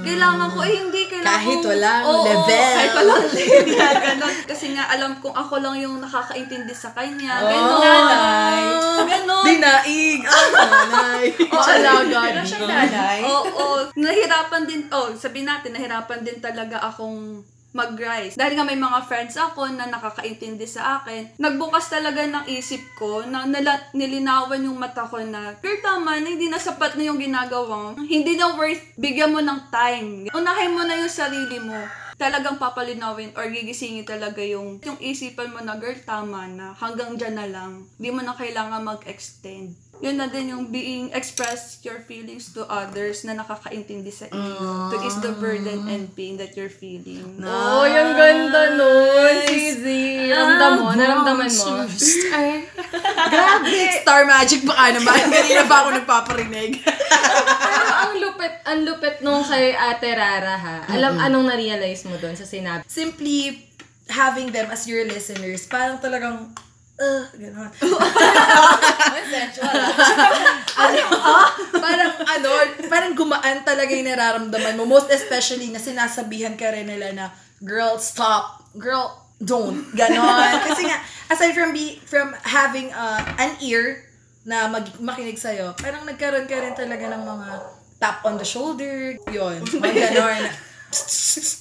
kailangan ko, eh hindi, kailangan Ah. Kahit walang Oo, level. kahit walang level, <laughs> ganon. Kasi nga, alam kong ako lang yung nakakaintindi sa kanya. Ganon. <laughs> nanay. Ganon. Dinaig ang nanay. O, alaga. Meron siyang nanay. Oo, nahirapan din, oh, sabihin natin, nahirapan din talaga akong mag-rise. Dahil nga may mga friends ako na nakakaintindi sa akin, nagbukas talaga ng isip ko na nala, nilinawan yung mata ko na, Girl, tama na, hindi na sapat na yung ginagawa mo. Hindi na worth, bigyan mo ng time. Unahin mo na yung sarili mo talagang papalinawin or gigisingin talaga yung yung isipan mo na girl tama na hanggang dyan na lang di mo na kailangan mag-extend yun na din yung being express your feelings to others na nakakaintindi sa iyo to ease the burden and pain that you're feeling Oh, yung ganda nun, Sisi. Ramdam mo, naramdaman mo. <laughs> Grabe! Star Magic baka naman. Kanina pa ako nagpaparinig. <laughs> Pero ang lupit, ang lupit nung kay Ate Rara ha. Alam, anong na-realize mo doon sa sinabi? Simply having them as your listeners, parang talagang, uh, gano'n. <laughs> ano, parang ano, parang gumaan talaga yung nararamdaman mo. Most especially na sinasabihan ka rin nila na, girl, stop. Girl, don't. Ganon. Kasi nga, aside from be, from having uh, an ear na mag, makinig sa'yo, parang nagkaroon ka rin talaga ng mga tap on the shoulder. Yun. Mga ganon.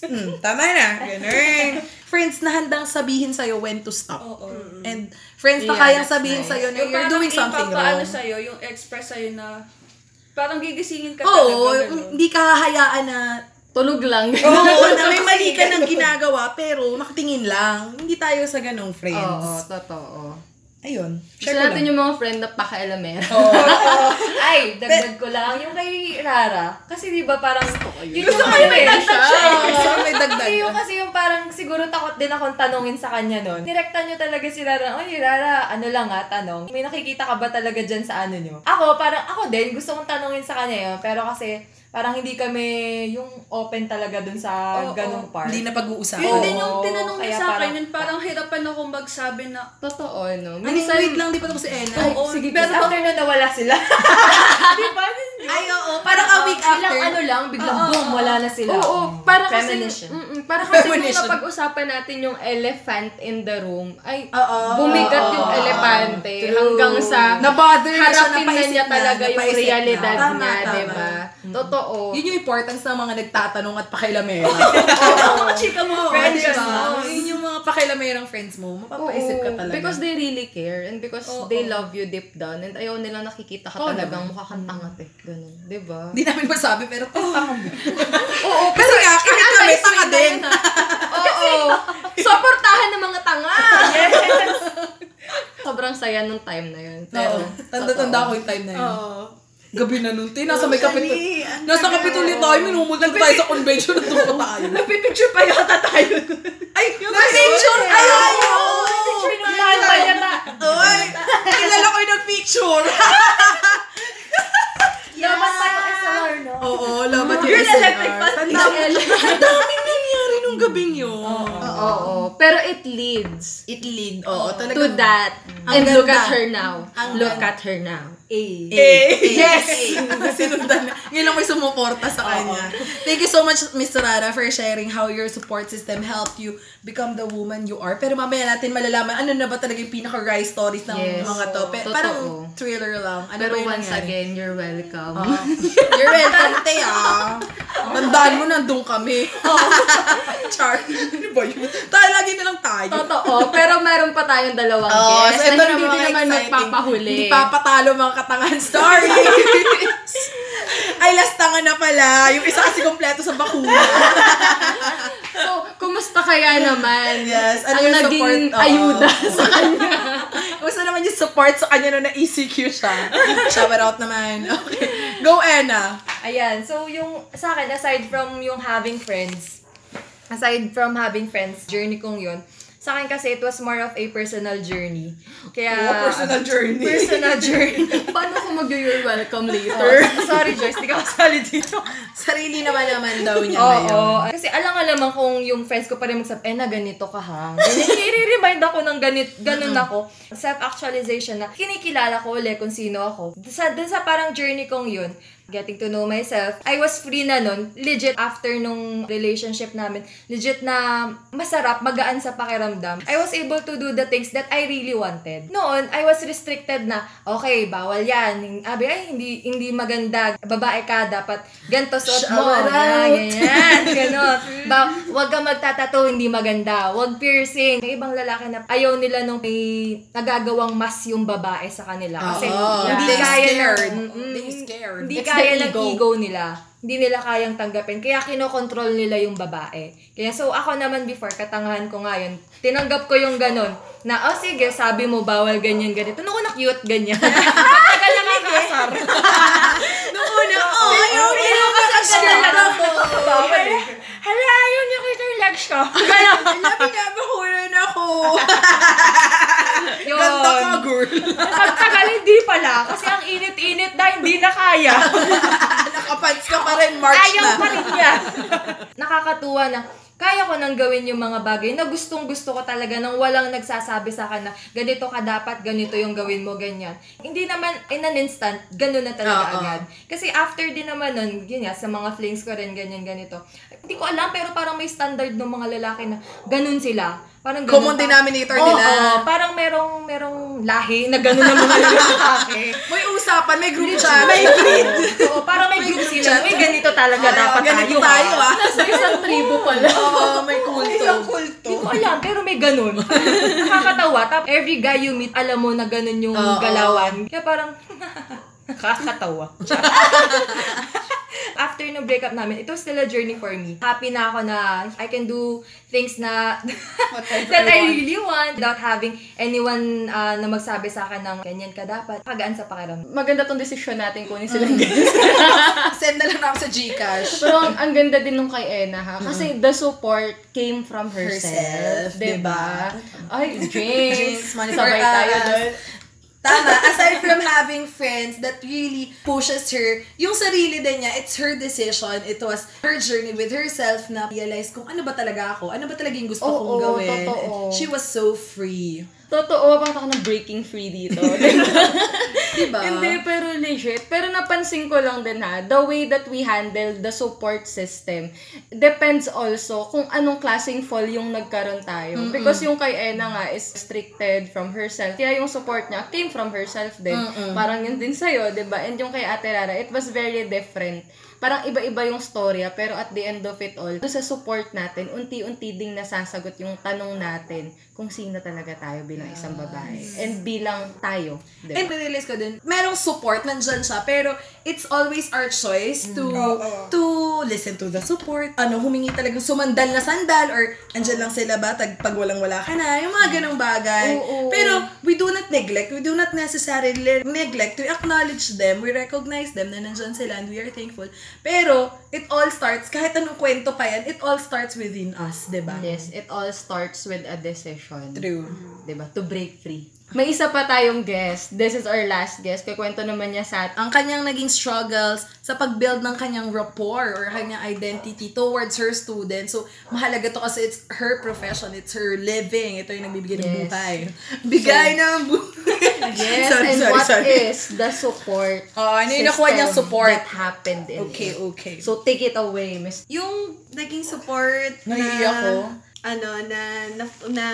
Hmm, <laughs> tama na. Ganun. Friends na handang sabihin sa'yo when to stop. And friends na Yeah, kayang sabihin nice. sa'yo na yung you're parang doing something wrong. sa'yo yung express sa'yo na parang gigisingin ka Oo, talaga ganun. hindi ka hahayaan na Tulog lang. Oo, na may <laughs> mali ka ng ginagawa, pero nakatingin lang. Hindi tayo sa ganong friends. Oo, totoo. Ayun. Gusto Share ko natin lang. yung mga friend na paka-elemero. Ay, dagdag ko lang. Yung kay Rara. Kasi di ba parang... Yung Gusto ko yung may dagdag siya. Gusto ko may dagdag. Hindi, yung kasi yung parang siguro takot din akong tanongin sa kanya nun. Direkta nyo talaga si Rara, Oy, Rara, ano lang ha, tanong. May nakikita ka ba talaga dyan sa ano nyo? Ako, parang ako din, gusto kong tanongin sa kanya yun. Pero kasi, parang hindi kami yung open talaga dun sa Oo, ganong part. Hindi na pag-uusapan. Yun Oo, din yung tinanong niya kaya sa akin, parang- yun parang hirapan ako magsabi na, Totoo, no? Ano, wait lang, di pa tapos si. Ay, Oo, sige, pero after nun nawala sila. <laughs> di ba? Ay, oo. Parang a week after. Ilang ano lang, biglang boom, wala na sila. Oo, para kasi, Premonition. mm, para kasi Premonition. napag-usapan natin yung elephant in the room, ay, Oo. bumigat yung elepante True. hanggang sa na harapin na niya na, talaga yung na. realidad niya, di ba? Totoo. Yun yung importance ng mga nagtatanong at pakilamera. <laughs> <laughs> chika mo, Friends Friends mo. Yun yung mga pakilamerang friends mo. Mapapaisip ka Oo, talaga. Because they really care and because they love you deep down and ayaw nilang nakikita ka Oo talagang mukha kang tangat eh. Ganun. Di ba? Hindi namin masabi, pero <laughs> tanga mo. Oo, Kasi nga, kahit kami, tanga din. Oo. Supportahan ng mga tanga. Sobrang saya nung time na yun. Oo. Pero, Tanda-tanda ko yung time na yun. Oo. Gabi na nun. Te, nasa may kapit. Nasa kapituloy tayo. Minumulta tayo sa convention. Nandun pa tayo. <laughs> Nagpipicture pa yata tayo. Ay, yung picture! Ay, ay, Pinunahan pa niya na. Ay, kilala ko yung nag-picture. Laban pa yung SLR, no? Oo, labat yung Girl SNR. Electric mo. Ang daming nung gabing yun. Oo. Pero it leads It lead. Oo, talaga. to that. Ang And look at her now. Ang look ganda. at her now. Eh. Eh, yes! Sinundan na. Ngayon lang may sumuporta sa kanya. Thank you so much, Mr. Rara, for sharing how your support system helped you become the woman you are. Pero mamaya natin malalaman ano na ba talaga yung pinaka-rise stories ng Yes. mga to. Pe- Totoo. parang thriller lang. Ano Pero yung once nangyari? again, you're welcome. Ah. You're welcome, te, ah. <laughs> Tandaan mo, nandun kami. Char. Ano ba yun? Tayo, lagi na lang tayo. Totoo. Pero meron pa tayong dalawang Oh, guests so ito na na hindi mga naman exciting. magpapahuli. Hindi papatalo mga katangahan story. <laughs> Ay, last tanga na pala. Yung isa kasi kompleto sa bakuna. <laughs> So, kumusta kaya naman? Yes, ano ang yung naging support? Ayuda sa <laughs> kanya? Kumusta naman yung support sa kanya nung na-ECQ siya? Shout out naman. Okay. Go, Anna. Ayan, so yung sa akin, aside from yung having friends, aside from having friends, journey kong yun, sa akin kasi it was more of a personal journey. Kaya, Oh, personal journey. Personal journey. <laughs> Paano kung mag-you're welcome later? Sorry, Joyce, di ka kasali dito. <laughs> Sarili naman naman daw niya Oo. ngayon. Kasi alam nga naman kung yung friends ko pa rin magsabi, eh na ganito ka ha. I-remind ako ng ganit, ganun ako. Self-actualization na kinikilala ko ulit kung sino ako. Sa, dun sa parang journey kong yun, getting to know myself. I was free na nun, legit after nung relationship namin, legit na masarap, magaan sa pakiramdam. I was able to do the things that I really wanted. Noon, I was restricted na, okay, bawal yan. Abi, ay, hindi, hindi maganda. Babae ka, dapat ganito suot mo. Shout out. ganyan, ganon. Ba, wag ka magtatato, hindi maganda. Wag piercing. May ibang lalaki na ayaw nila nung may nagagawang mas yung babae sa kanila. Kasi Oo. hindi They kaya scared. ng, mm, They scared. Hindi It's kaya ng ego. ego nila. Hindi nila kayang tanggapin. Kaya kinokontrol nila yung babae. Kaya so ako naman before, katangahan ko nga yun, tinanggap ko yung ganon. Na, oh sige, sabi mo bawal ganyan, ganito. Nung <laughs> <laughs> una cute, ganyan. Tagal na nakakasar. Noong una, oh, ayaw niya Tagal na eh. Hala, ayaw niya kita yung legs ko. <laughs> Ganon. Wala, pinabahulan ako. Yun. Ganda ka, girl. Pagtagal, hindi pala. Kasi ang init-init na, hindi na kaya. <laughs> Nakapants ka pa rin, March Ayaw na. pa rin niya. <laughs> Nakakatuwa na kaya ko nang gawin yung mga bagay na gustong gusto ko talaga nang walang nagsasabi sa akin na ganito ka dapat, ganito yung gawin mo, ganyan. Hindi naman in an instant, ganun na talaga Oo. agad. Kasi after din naman nun, yun nga, sa mga flings ko rin, ganyan, ganito. Hindi ko alam, pero parang may standard ng mga lalaki na ganun sila. Parang ganun Common pa- denominator Oo, nila. oo. parang merong, merong lahi na ganun ang mga <laughs> lalaki. May usapan, may group chat. May grid. Oo, parang may May group group sila. May ganito talaga Oo, dapat ganito tayo. tayo, ha? ah. Nasa isang tribo pala. Oo, may kulto. Hindi ko alam, pero may ganun. <laughs> Nakakatawa. Tapos every guy you meet, alam mo na ganun yung Oo. galawan. Kaya parang, <laughs> nakakatawa. <laughs> After no breakup namin, it was still a journey for me. Happy na ako na I can do things na <laughs> that I really want without having anyone uh, na magsabi sa akin ng ganyan ka dapat. Kagaan sa pakiramdam. Maganda tong desisyon natin kunin sila. <laughs> Send na lang namin sa Gcash. Pero ang, ang ganda din nung kay Ena ha. Kasi the support came from herself. Herself, diba? Ay, James. James, money Sabay tayo us. Tama. Aside from having friends that really pushes her, yung sarili din niya, it's her decision. It was her journey with herself na realize kung ano ba talaga ako, ano ba talaga yung gusto Oo, kong gawin. totoo. She was so free. Totoo, bakit ako ng breaking free dito? <laughs> Diba? Hindi, pero legit. Pero napansin ko lang din ha, the way that we handle the support system depends also kung anong klaseng fall yung nagkaroon tayo. Because yung kay Ena nga is restricted from herself. Kaya yung support niya came from herself din. Parang yun din sa'yo, 'di ba And yung kay Ate Rara, it was very different. Parang iba-iba yung storya, pero at the end of it all, doon sa support natin, unti-unti ding nasasagot yung tanong natin kung sino talaga tayo bilang isang babae. And bilang tayo. Diba? And realize ko din, merong support, nandyan siya, pero it's always our choice to to listen to the support. Ano, humingi talagang sumandal na sandal, or andyan lang sila ba, tag, pag walang-wala ka na, yung mga ganong bagay. Oo. Pero we do not neglect, we do not necessarily neglect to acknowledge them, we recognize them na nandyan sila, and we are thankful. Pero, it all starts, kahit anong kwento pa yan, it all starts within us, di ba? Yes, it all starts with a decision. True. 'Di ba? To break free. May isa pa tayong guest. This is our last guest. Kukwento naman niya sa ang kanyang naging struggles sa pag-build ng kanyang rapport or kanyang identity towards her students. So, mahalaga to kasi it's her profession, it's her living. Ito yung nagbibigay ng Yes. buhay. <laughs> Bigay ng buhay. <laughs> Yes, sorry, and sorry, what sorry. is the support Oh, ano yung nakuha niyang support? that happened in Okay, it? okay. So, take it away, Miss. yung naging support na Naiiyak ko. ano na na, na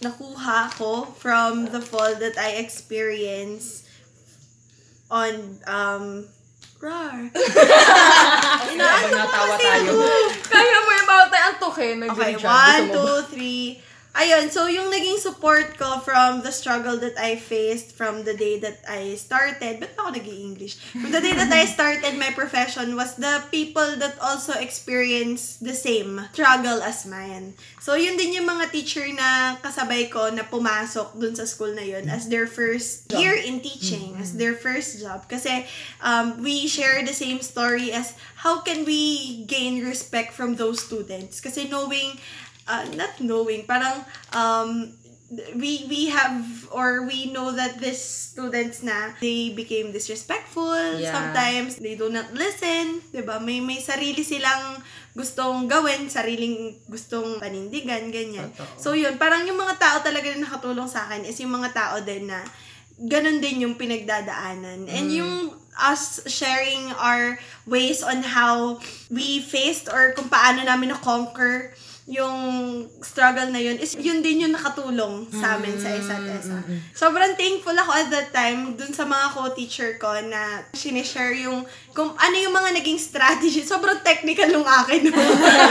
nakuha ko from the fall that I experienced on um rar. <laughs> Habang natawa tayo. Kaya mo yung bawat tayo antukin. Okay, one, two, three. Ayun, so yung naging support ko from the struggle that I faced from the day that I started, ba't ba ako nag english From the day that I started my profession was the people that also experience the same struggle as mine. So yun din yung mga teacher na kasabay ko na pumasok dun sa school na yun as their first year in teaching, as their first job. Kasi um, we share the same story as how can we gain respect from those students? Kasi knowing uh, not knowing, parang um, we we have or we know that these students na they became disrespectful Yeah. sometimes they do not listen 'di ba? May may sarili silang gustong gawin sariling gustong panindigan ganyan. So yun parang yung mga tao talaga na nakatulong sa akin is yung mga tao din na ganun din yung pinagdadaanan. And yung us sharing our ways on how we faced or kung paano namin na-conquer yung struggle na yun is yun din yung nakatulong sa amin sa isa't isa. Sobrang thankful ako at that time dun sa mga co-teacher ko na sinishare yung kung ano yung mga naging strategy. <laughs> Sobrang technical nung akin.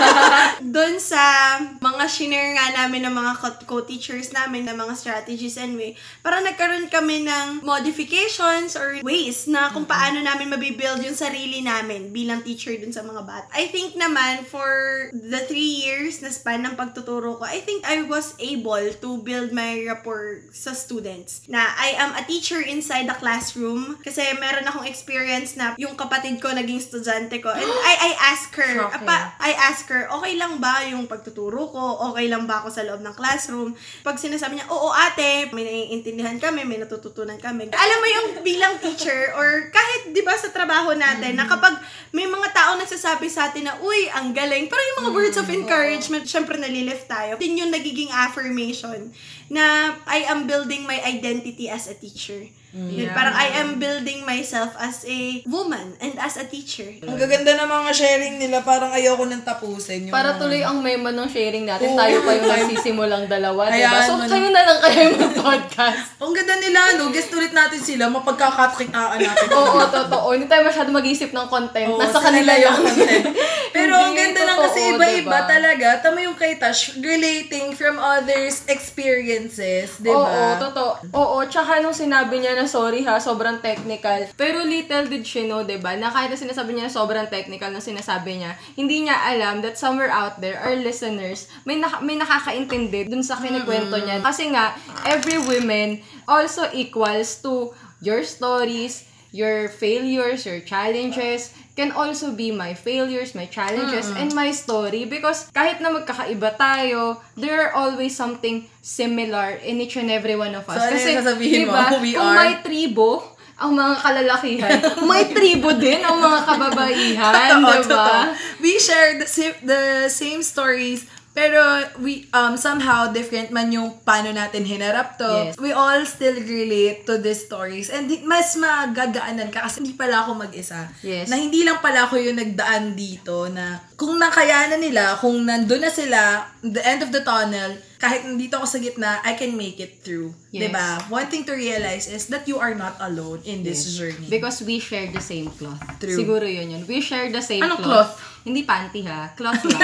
<laughs> dun sa mga shinare nga namin ng mga co- co-teachers namin ng mga strategies and way, parang nagkaroon kami ng modifications or ways na kung paano namin mabibuild yung sarili namin bilang teacher dun sa mga bata. I think naman for the three years na span ng pagtuturo ko, I think I was able to build my rapport sa students. Na I am a teacher inside the classroom kasi meron akong experience na yung kapatid ko naging estudyante ko. And <gasps> I, I ask her, Shocking. apa, I ask her, okay lang ba yung pagtuturo ko? Okay lang ba ako sa loob ng classroom? Pag sinasabi niya, oo ate, may naiintindihan kami, may natututunan kami. Alam mo yung bilang teacher or kahit 'di ba sa trabaho natin na kapag may mga tao nagsasabi sa atin na, uy, ang galing. Pero yung mga words of encouragement, syempre nalilift tayo. Din yung nagiging affirmation na I am building my identity as a teacher. Yun, Parang I am building myself as a woman and as a teacher. Ang gaganda ng mga sharing nila, parang ayoko nang tapusin. Yung Para mga- tuloy ang memo ng sharing natin. Oo. Tayo pa yung nagsisimulang dalawa, diba? Hayaan So, mo na. kayo na lang kayo mag-podcast. Ang ganda nila, no? Guest ulit natin sila, mapagkakatrikaan natin. Oo, totoo. Hindi tayo masyado mag-isip ng content. Oo, Nasa kanila yung content. <laughs> Pero Hindi ang ganda lang totoo, kasi iba-iba diba? talaga. Tama yung kay Tash, relating from others' experiences, di Oo, ba? totoo. Oo, tsaka nung sinabi niya na sorry ha, sobrang technical. Pero little did she know, 'di ba? Na kahit na sinasabi niya sobrang technical na sinasabi niya, hindi niya alam that somewhere out there, our listeners, may naka- may nakakaintindi dun sa kinikwento niya. Kasi nga, every woman also equals to your stories, your failures, your challenges, can also be my failures, my challenges, and my story. Because kahit na magkakaiba tayo, there are always something similar in each and every one of us. So, ano yung sasabihin mo? diba, Who we kung are? may tribo, ang mga kalalakihan, <laughs> may tribo din ang mga kababaihan, Totoo, diba? totoo. We share the, the same stories, pero we um somehow different man yung paano natin hinarap to. Yes. We all still relate to these stories. And mas magagaanan ka kasi hindi pala ako mag-isa. Yes. Na hindi lang pala ako yung nagdaan dito na kung nakayanan nila, kung nandun na sila, the end of the tunnel, kahit nandito ako sa gitna, I can make it through. Yes. 'Di ba? One thing to realize is that you are not alone in this journey. Because we share the same cloth. True. Siguro yun yun. We share the same Anong cloth. Hindi panty ha. Cloth <laughs> lang.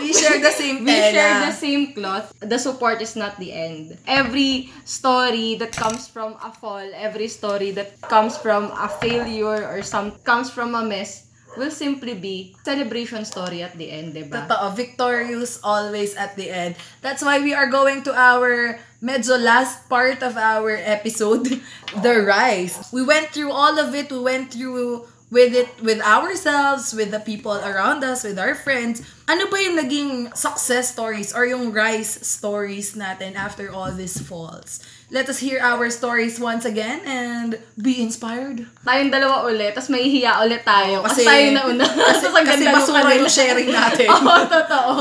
we share the same we tela. share the same cloth. The support is not the end. Every story that comes from a fall, every story that comes from a failure or some comes from a mess will simply be celebration story at the end, diba? Totoo. Victorious always at the end. That's why we are going to our medyo last part of our episode, <laughs> the rise. We went through all of it. We went through with it with ourselves, with the people around us, with our friends. Ano ba yung naging success stories or yung rise stories natin after all these falls? Let us hear our stories once again and be inspired. Tayong dalawa ulit, tapos mahihiya ulit tayo. kasi, kasi, tayo na una. <laughs> Kasi, <laughs> kasi nung basura yung sharing natin. <laughs> Oo, totoo.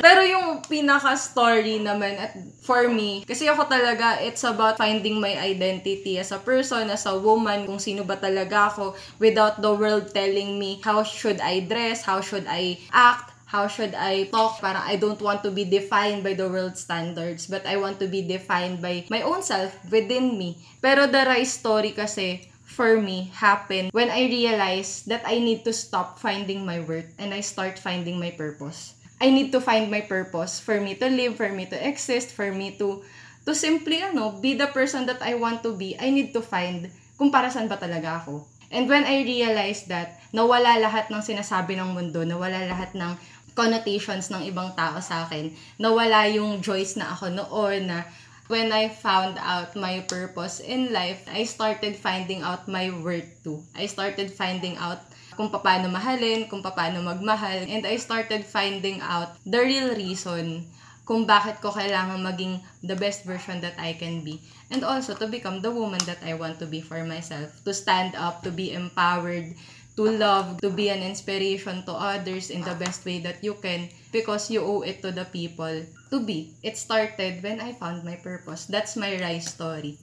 Pero yung pinaka-story naman, at for me, kasi ako talaga, it's about finding my identity as a person, as a woman, kung sino ba talaga ako, without the world telling me how should I dress, how should I act, how should I talk? Parang I don't want to be defined by the world standards, but I want to be defined by my own self within me. Pero the rise story kasi, for me, happened when I realized that I need to stop finding my worth and I start finding my purpose. I need to find my purpose for me to live, for me to exist, for me to to simply ano, be the person that I want to be. I need to find kung para saan ba talaga ako. And when I realized that, nawala lahat ng sinasabi ng mundo, nawala lahat ng connotations ng ibang tao sa akin, nawala yung Joyce na ako noon na when I found out my purpose in life, I started finding out my worth too. I started finding out kung paano mahalin, kung paano magmahal, and I started finding out the real reason kung bakit ko kailangan maging the best version that I can be. And also to become the woman that I want to be for myself. To stand up, to be empowered, to love, to be an inspiration to others in the best way that you can because you owe it to the people to be. It started when I found my purpose. That's my rise story.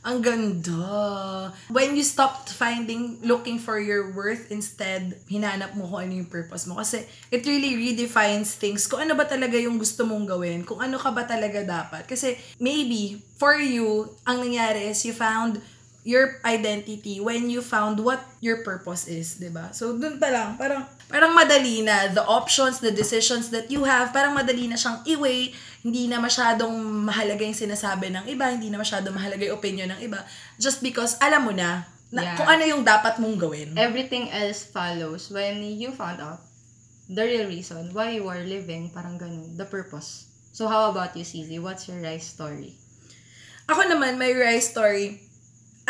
Ang ganda. When you stopped finding, looking for your worth, instead, hinanap mo kung ano yung purpose mo. Kasi it really redefines things. Kung ano ba talaga yung gusto mong gawin. Kung ano ka ba talaga dapat. Kasi maybe, for you, ang nangyari is you found your identity when you found what your purpose is, 'di ba? So dun pa lang, parang parang madali na the options, the decisions that you have, parang madali na siyang i-weigh, hindi na masyadong mahalaga yung sinasabi ng iba, hindi na masyadong mahalaga yung opinion ng iba just because alam mo na, na Yeah. kung ano yung dapat mong gawin. Everything else follows when you found out the real reason why you are living, parang ganun, the purpose. So how about you, Cece? What's your rise story? Ako naman, my rise story,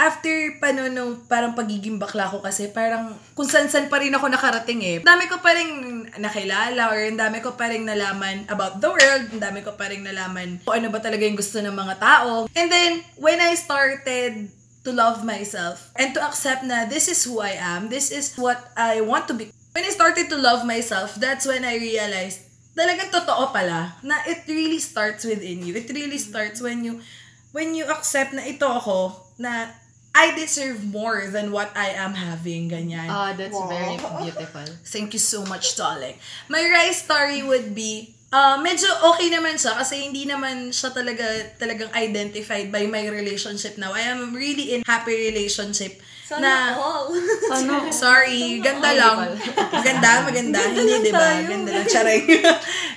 after pa no, nung parang pagiging bakla ko kasi, parang kung san-san pa rin ako nakarating eh. Dami ko pa rin nakilala or ang dami ko pa rin nalaman about the world, ang dami ko pa rin nalaman kung ano ba talaga yung gusto ng mga tao. And then, when I started to love myself and to accept na this is who I am, this is what I want to be. When I started to love myself, that's when I realized talagang totoo pala na it really starts within you. It really starts when you when you accept na ito ako na I deserve more than what I am having, ganyan. Ah, that's very beautiful. Thank you so much, darling. My rise story would be, uh, medyo okay naman siya kasi hindi naman siya talaga talagang identified by my relationship now. I am really in happy relationship na, all. sorry, ganda lang. Maganda, maganda. Hindi, di ba? Ganda lang. Charay.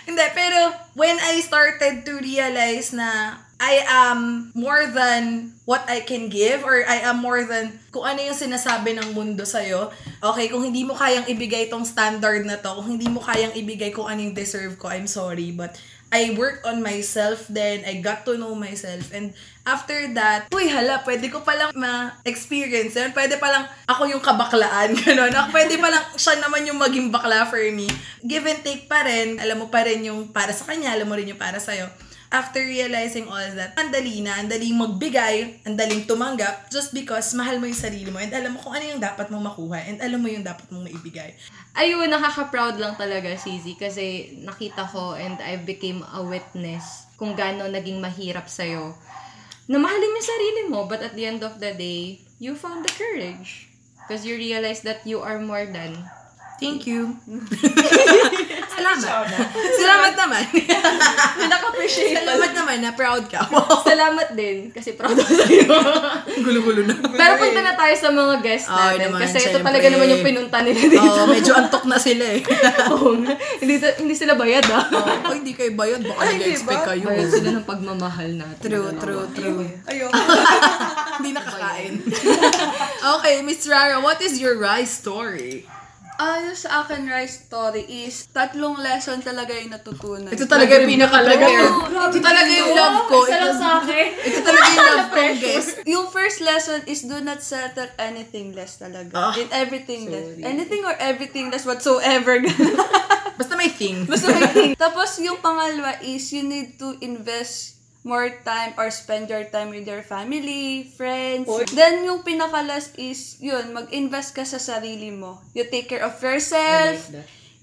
Hindi, pero when I started to realize na I am more than what I can give or I am more than kung ano yung sinasabi ng mundo sa'yo. Okay, kung hindi mo kayang ibigay tong standard na to, kung hindi mo kayang ibigay kung ano yung deserve ko, I'm sorry. But I worked on myself then, I got to know myself. And after that, uy, hala, pwede ko palang ma-experience yun. Pwede palang ako yung kabaklaan, <laughs> gano'n. Pwede palang siya naman yung maging bakla for me. Give and take pa rin. Alam mo pa rin yung para sa kanya, alam mo rin yung para sa'yo after realizing all that, ang dali na, ang daling magbigay, ang daling tumanggap, just because mahal mo yung sarili mo and alam mo kung ano yung dapat mong makuha and alam mo yung dapat mong maibigay. Ayun, nakaka-proud lang talaga, Sizi, kasi nakita ko and I became a witness kung gaano naging mahirap sa'yo. Na mahalin yung sarili mo, but at the end of the day, you found the courage. Because you realize that you are more than. Thank you. <laughs> Salamat. Salamat naman. <laughs> Naka-appreciate Salamat naman na proud ka. <laughs> Salamat din, kasi proud ako sa'yo. Gulo-gulo na. Pero punta na tayo sa mga guests Ay, natin. naman, kasi ito syempre. talaga naman yung pinunta nila dito. Oo, medyo antok na sila eh. Oo hindi, hindi sila bayad ah. Oh, hindi kayo bayad. Baka nag-expect kayo. Bayad sila ng pagmamahal natin. True, true, true. Ayoko. Hindi nakakain. okay, Miss Rara, what is your rice story? Ano sa akin, Rice Story is, tatlong lesson talaga yung natutunan. Ito talaga yung pinaka-prepared. Ito talaga yung love ko. Isa lang Ito, sa akin. ito talaga yung <laughs> love ko, guys. Yung first lesson is do not settle anything less talaga. Ah. In everything less. Anything or everything less whatsoever. <laughs> Basta may thing. Basta may thing. <laughs> Tapos yung pangalawa is you need to invest more time or spend your time with your family, friends. Then yung pinaka-last is yun, mag-invest ka sa sarili mo. You take care of yourself.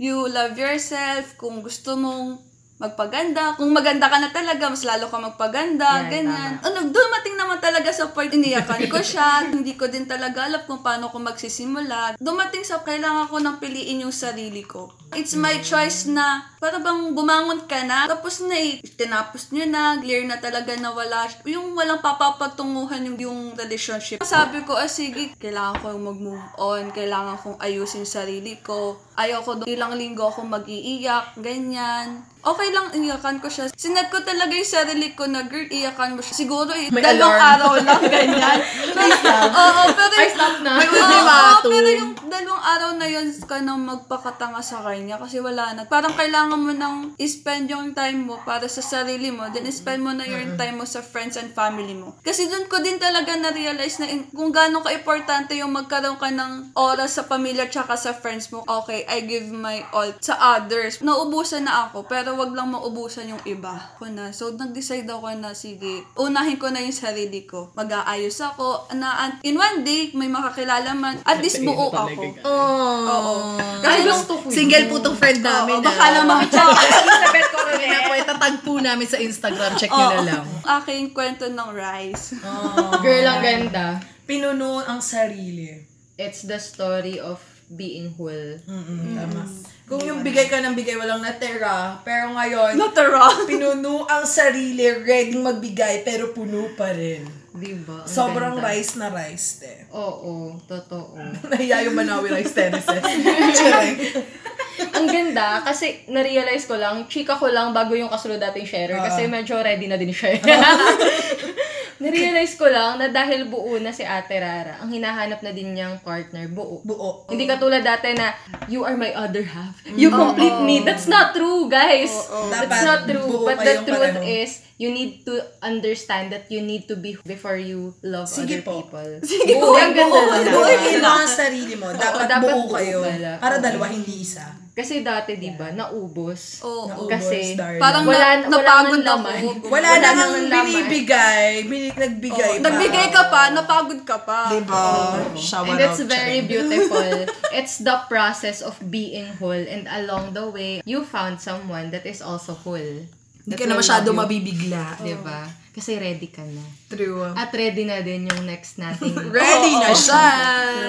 You love yourself. Kung gusto mong magpaganda. Kung maganda ka na talaga, mas lalo ka magpaganda. ganyan. Ano, dumating naman talaga sa part, iniyakan ko siya. <laughs> Hindi ko din talaga alam kung paano ko magsisimula. Dumating sa kailangan ko nang piliin yung sarili ko. It's my choice na para bang bumangon ka na, tapos na eh, tinapos nyo na, clear na talaga na wala, yung walang papapatunguhan yung, yung relationship. Sabi ko, ah sige, kailangan ko mag-move on, kailangan kong ayusin sarili ko, ayaw ko, ilang linggo ako mag-iiyak, ganyan. Okay lang, iyakan ko siya. Sinet ko talaga yung sarili ko na, girl, iyakan mo siya. Siguro, eh, May dalawang alarm. araw lang, ganyan. <laughs> <laughs> Oo, pero Ay, stop na. May <laughs> Oo, ultimatum. pero yung dalawang araw na yun ka nang magpakatanga sa kanya kasi wala na. Parang kailangan mo nang spend yung time mo para sa sarili mo, then spend mo na yung time mo sa friends and family mo. Kasi dun ko din talaga na-realize na in, kung gaano ka-importante yung magkaroon ka ng oras sa pamilya tsaka sa friends mo. Okay, I give my all sa others. Naubusan na ako, pero wag lang maubusan yung iba. Ko na. So, nag-decide ako na, sige, unahin ko na yung sarili ko. Mag-aayos ako. Na, in one day, may makakilala man. At least buo ako. Oh. Kasi gusto ko yun. Single po tong friend namin. Oo, baka ah. naman <laughs> Elizabeth Coronel. Kaya po, itatag po namin sa Instagram. Check nyo na lang. Aking kwento ng rice. <laughs> Girl, ang ganda. Pinuno ang sarili. It's the story of being whole. Mm-mm, tama. Kung yung bigay ka ng bigay, walang natira. Pero ngayon, Natara. <laughs> pinuno ang sarili, ready magbigay, pero puno pa rin. Diba? Ang Sobrang ganda. rice na rice, te. Oo, totoo. <laughs> Nahiya yung Manawi rice. <laughs> Charing. ang ganda kasi na-realize ko lang, chika ko lang bago yung kasunod dating sharer kasi medyo ready na din siya. Na-realize ko lang na dahil buo na si Ate Rara, ang hinahanap na din niyang partner, buo. Buo. Hindi katulad dati na, you are my other half. You complete me. That's not true, guys. That's Dapat not true. buo But the kayong truth pareho. is, you need to understand that you need to be before you love Sige other po. people. <laughs> Sige buo. Ang ganda buo, na. buo yung ang sarili mo. Dapat, dapat buo buo kayo. pala. Para Oo. dalawa, hindi isa. Kasi dati, di ba, naubos. Oo. Naubos, Kasi, darling. Parang Wala- na, wala napagod nang ako. laman. Wala, wala namang binibigay. Binig, nagbigay pa. Nagbigay ka pa, napagod ka pa. Diba? Shower And it's out, very beautiful. <laughs> it's the process of being whole and along the way, you found someone that is also whole. Hindi ka na masyado mabibigla. Diba? Kasi ready ka na. True. At ready na din yung next nating... <laughs> Ready na siya.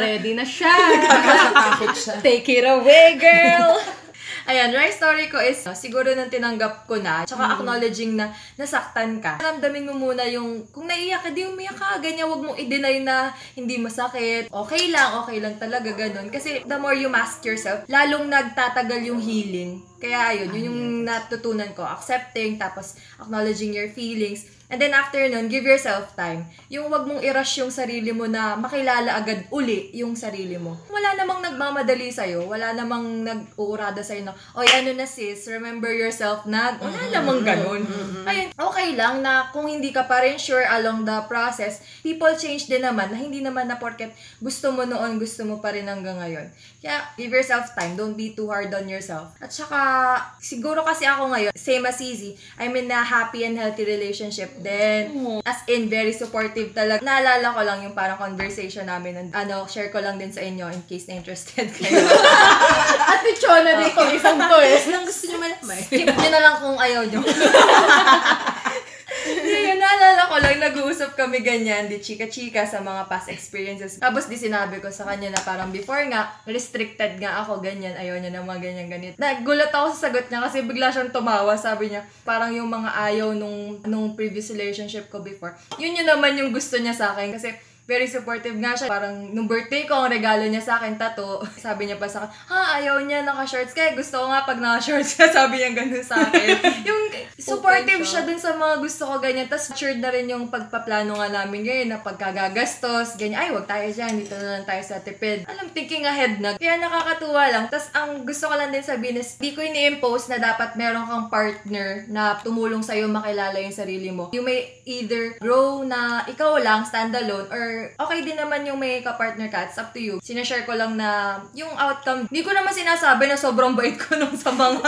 ready na siya! Nakakatakot siya. <laughs> Take it away, girl! <laughs> Ayan, right story ko is, uh, siguro nang tinanggap ko na, tsaka acknowledging na nasaktan ka. Ramdamin mo muna yung, kung naiiyak ka, di umiyak ka, ganyan, wag mong i-deny na hindi masakit. Okay lang, okay lang talaga, ganun. Kasi the more you mask yourself, lalong nagtatagal yung healing. Kaya ayun, yun yung natutunan ko. Accepting, tapos acknowledging your feelings. And then after nun, give yourself time. Yung wag mong i-rush yung sarili mo na makilala agad uli yung sarili mo. Wala namang nagmamadali sa'yo. Wala namang nag-uurada sa'yo na, oy, ano na sis, remember yourself na, wala namang ganun. Ayun, okay lang na kung hindi ka pa rin sure along the process, people change din naman na hindi naman na porket gusto mo noon, gusto mo pa rin hanggang ngayon. Kaya, give yourself time. Don't be too hard on yourself. At saka, siguro kasi ako ngayon, same as easy, I'm in a happy and healthy relationship din. As in, very supportive talaga. Naalala ko lang yung parang conversation namin. nun. Ano, share ko lang din sa inyo in case na interested <laughs> kayo. At Chona din itong isang to eh. Lang gusto niyo malaman. Skip nyo na lang kung ayaw nyo. <laughs> Yun, naalala ko lang, nag-uusap kami ganyan, di chika-chika sa mga past experiences. Tapos di sinabi ko sa kanya na parang before nga, restricted nga ako, ganyan, ayaw niya na mga ganyan, ganit. Nagulat ako sa sagot niya kasi bigla siyang tumawa, sabi niya, parang yung mga ayaw nung, nung previous relationship ko before, yun yun naman yung gusto niya sa akin. Kasi very supportive nga siya. Parang nung birthday ko, ang regalo niya sa akin, tato. <laughs> Sabi niya pa sa akin, ha, ayaw niya naka-shorts. Kaya gusto ko nga pag naka-shorts ka, <laughs> sabi niya ganun sa akin. <laughs> yung supportive siya dun sa mga gusto ko ganyan. Tapos matured na rin yung pagpaplano nga namin ngayon na pagkagagastos, ganyan, ay, wag tayo dyan, dito na lang tayo sa tipid. Alam, thinking ahead na. Kaya nakakatuwa lang. Tapos ang gusto ko lang din sabihin is, di ko ini-impose na dapat meron kang partner na tumulong sa'yo makilala yung sarili mo. You may either grow na ikaw lang, standalone, or okay din naman yung may ka-partner ka. It's up to you. Sinashare ko lang na yung outcome. Hindi ko naman sinasabi na sobrang bait ko nung sa mga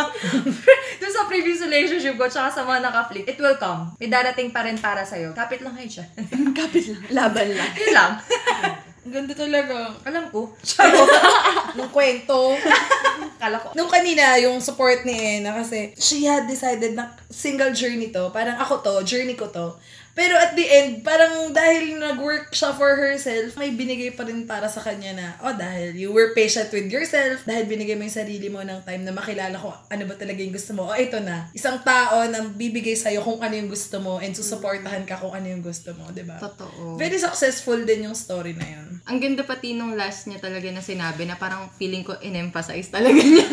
<laughs> dun sa previous relationship ko tsaka sa mga naka-flick. It will come. May darating pa rin para sa'yo. Kapit lang kayo siya. <laughs> Kapit lang. Laban lang. Yun lang. Ang ganda talaga. Alam ko. <laughs> Nung kwento. Kala ko. Nung kanina, yung support ni Ena kasi she had decided na single journey to. Parang ako to, journey ko to. Pero at the end, parang dahil nag-work siya for herself, may binigay pa rin para sa kanya na, oh, dahil you were patient with yourself, dahil binigay mo yung sarili mo ng time na makilala ko ano ba talaga yung gusto mo. Oh, ito na. Isang tao na bibigay sa'yo kung ano yung gusto mo and susuportahan ka kung ano yung gusto mo, di ba? Totoo. Very successful din yung story na yun. Ang ganda pati nung last niya talaga na sinabi na parang feeling ko in-emphasize talaga <laughs> niya.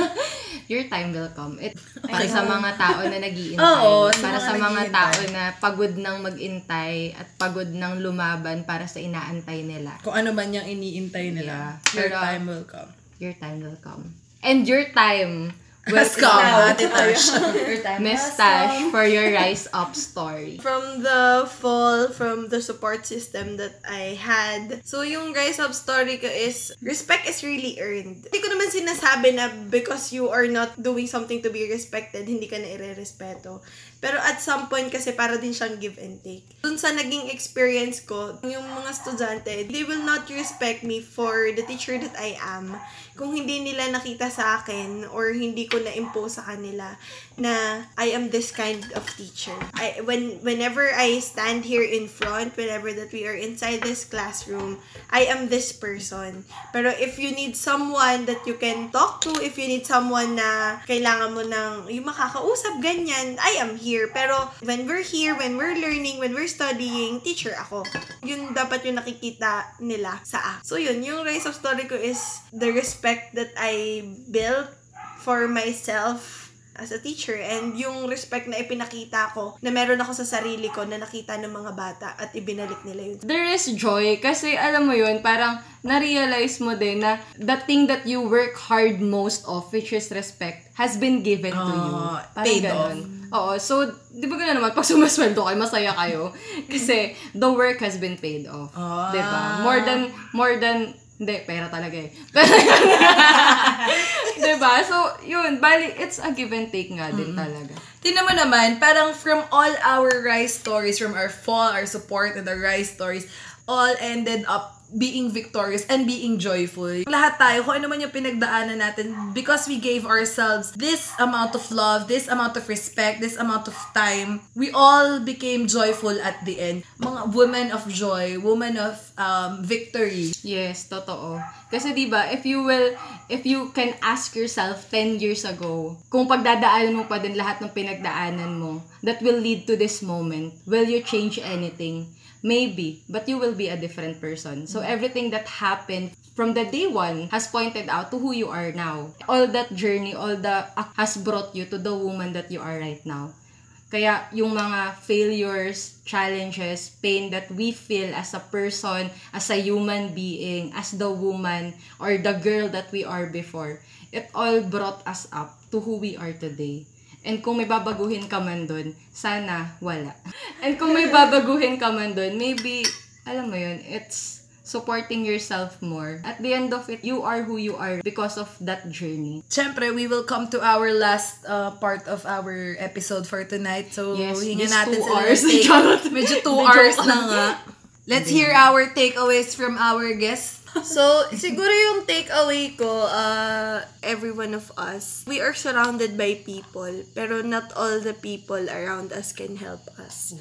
Your time will come. It, para sa mga tao na nagiintay. <laughs> Oo, para sa mga tao na pagod ng magintay at pagod ng lumaban para sa inaantay nila. Kung ano man yung iniintay nila, Yeah. your Pero- time will come. Your time will come. And your time now. Ate Tash. Your time has come. for your rise up story. From the fall, from the support system that I had. So, yung rise up story ko is, respect is really earned. Hindi ko naman sinasabi na because you are not doing something to be respected, hindi ka na ire-respeto. Pero at some point kasi para din siyang give and take. Dun sa naging experience ko, yung mga estudyante, they will not respect me for the teacher that I am kung hindi nila nakita sa akin or hindi ko na-impose sa kanila na I am this kind of teacher. I, when, whenever I stand here in front, whenever that we are inside this classroom, I am this person. Pero if you need someone that you can talk to, if you need someone na kailangan mo ng yung makakausap, ganyan, I am here. Pero when we're here, when we're learning, when we're studying, teacher ako. Yun dapat yung nakikita nila sa akin. So yun, yung rise of story ko is the respect that I built for myself as a teacher and yung respect na ipinakita ko na meron ako sa sarili ko na nakita ng mga bata at ibinalik nila yun. There is joy kasi alam mo yun, parang na-realize mo din na the thing that you work hard most of, which is respect, has been given to you. Ah, Parang paid ganun. Oo, so, di ba gano'n naman, pag sumasweldo kayo, masaya kayo. Kasi the work has been paid off. Ah. Di ba? More than, more than, hindi, pera talaga eh. <laughs> Pero, di ba? So, yun, bali, it's a give and take nga din talaga. Tingnan mo naman, parang from all our rise stories, from our fall, our support, and our rise stories, all ended up being victorious and being joyful. Lahat tayo, kung ano man yung pinagdaanan natin, because we gave ourselves this amount of love, this amount of respect, this amount of time, we all became joyful at the end. Mga women of joy, women of um, victory. Yes, totoo. Kasi 'di ba, if you will if you can ask yourself 10 years ago, kung pagdadaanan mo pa din lahat ng pinagdaanan mo that will lead to this moment, will you change anything? Maybe, but you will be a different person. So everything that happened from the day one has pointed out to who you are now. All that journey, all the has brought you to the woman that you are right now. Kaya yung mga failures, challenges, pain that we feel as a person, as a human being, as the woman or the girl that we are before, it all brought us up to who we are today. And kung may babaguhin ka man dun, sana wala. And kung may babaguhin ka man dun, maybe, alam mo yun, it's supporting yourself more. At the end of it, you are who you are because of that journey. Siyempre, we will come to our last uh, part of our episode for tonight. So, Yes, just natin two sila hours. <laughs> take-. Medyo two hours na nga. Let's hear our takeaways from our guests. So, siguro yung takeaway ko, uh, every one of us, we are surrounded by people, pero not all the people around us can help us.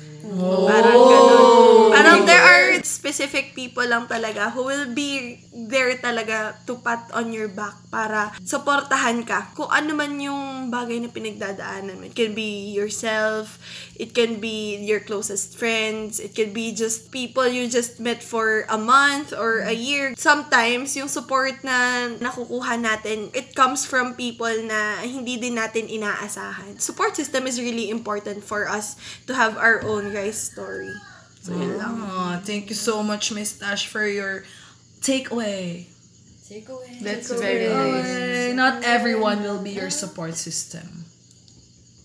Parang ganun. Parang there are specific people lang talaga who will be there talaga to pat on your back para supportahan ka. Kung ano man yung bagay na pinagdadaanan mo. It can be yourself, it can be your closest friends, it can be just people you just met for a month or a year. Sometimes, yung support na nakukuha natin, it comes from people na hindi din natin inaasahan. Support system is really important for us to have our own guys story. So, yun lang. Oh, thank you so much, Miss Tash, for your takeaway. That's very nice. Not everyone will be your support system.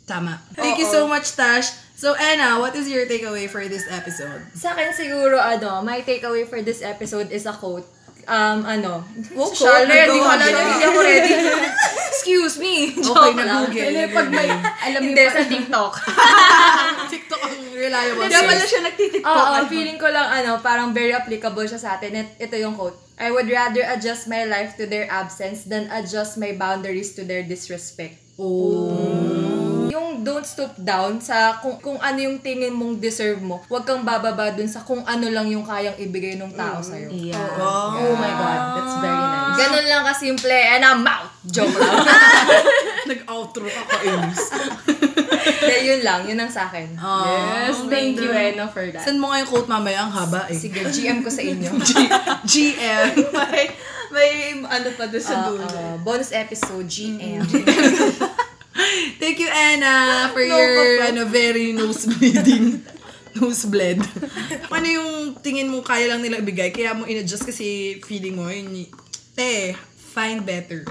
Tama. Thank you so much, Tash. So, Anna, what is your takeaway for this episode? Sa akin siguro, ano, my takeaway for this episode is a quote. Um, ano, Oh, Charlotte, quote? hindi ko alam yun, hindi ako ready. <laughs> Excuse me. Okay, nag-google. Hindi, pag may, alam mo Hindi, sa TikTok. <laughs> TikTok ang reliable Kaya pala siya nagtitiktok. Oo, feeling ko lang, ano, parang very applicable siya sa atin. It, ito yung quote. I would rather adjust my life to their absence than adjust my boundaries to their disrespect. Oh. Yung don't stoop down sa kung, kung ano yung tingin mong deserve mo. Huwag kang bababa dun sa kung ano lang yung kayang ibigay ng tao sa'yo. Yeah. Oh my God, that's very nice. Ganun lang kasimple, and I'm out. Joke lang. <laughs> Nag-outro ka kainis. <laughs> Hindi, yun lang. Yun ang sa akin. Yes, thank you, Eno, for that. Send mo nga yung quote mamaya, ang haba eh. Sige, GM ko sa inyo. <laughs> GM. may, may ano pa doon sa Ah, dulo. ah, bonus episode, GM. Thank you, Anna, for your ano, very nose bleeding. <laughs> nose bled. ano yung tingin mo kaya lang nila ibigay? Kaya mo in-adjust kasi feeling mo, yun, te, find better.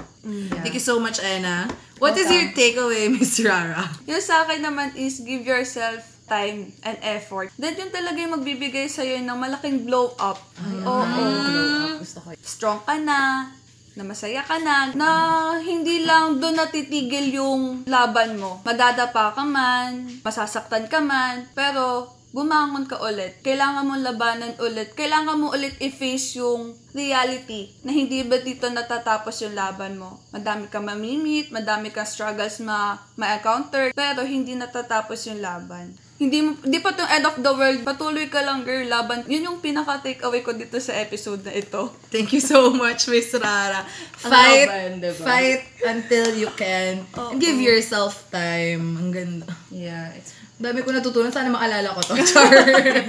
Thank you so much, Anna. What is your takeaway, <laughs> Miss Rara? Yung sa akin naman is give yourself time and effort. Then yun talaga yung magbibigay sa'yo ng malaking blow up. Oo. Strong ka na, na masaya ka na, na hindi lang doon natitigil yung laban mo. Madadapa ka man, masasaktan ka man, pero bumangon ka ulit. Kailangan mo labanan ulit. Kailangan mo ulit i-face yung reality na hindi ba dito natatapos yung laban mo. Madami ka mamimit, madami kang struggles ma ma-encounter, pero hindi natatapos yung laban. Hindi mo, di pa tong end of the world, patuloy ka lang girl, laban. Yun yung pinaka-take away ko dito sa episode na ito. Thank you so much, Miss Rara. Fight, laban, diba? fight until you can. And give yourself time. Ang ganda. Yeah, it's Dami ko natutunan. Sana maalala ko to. <laughs> Char.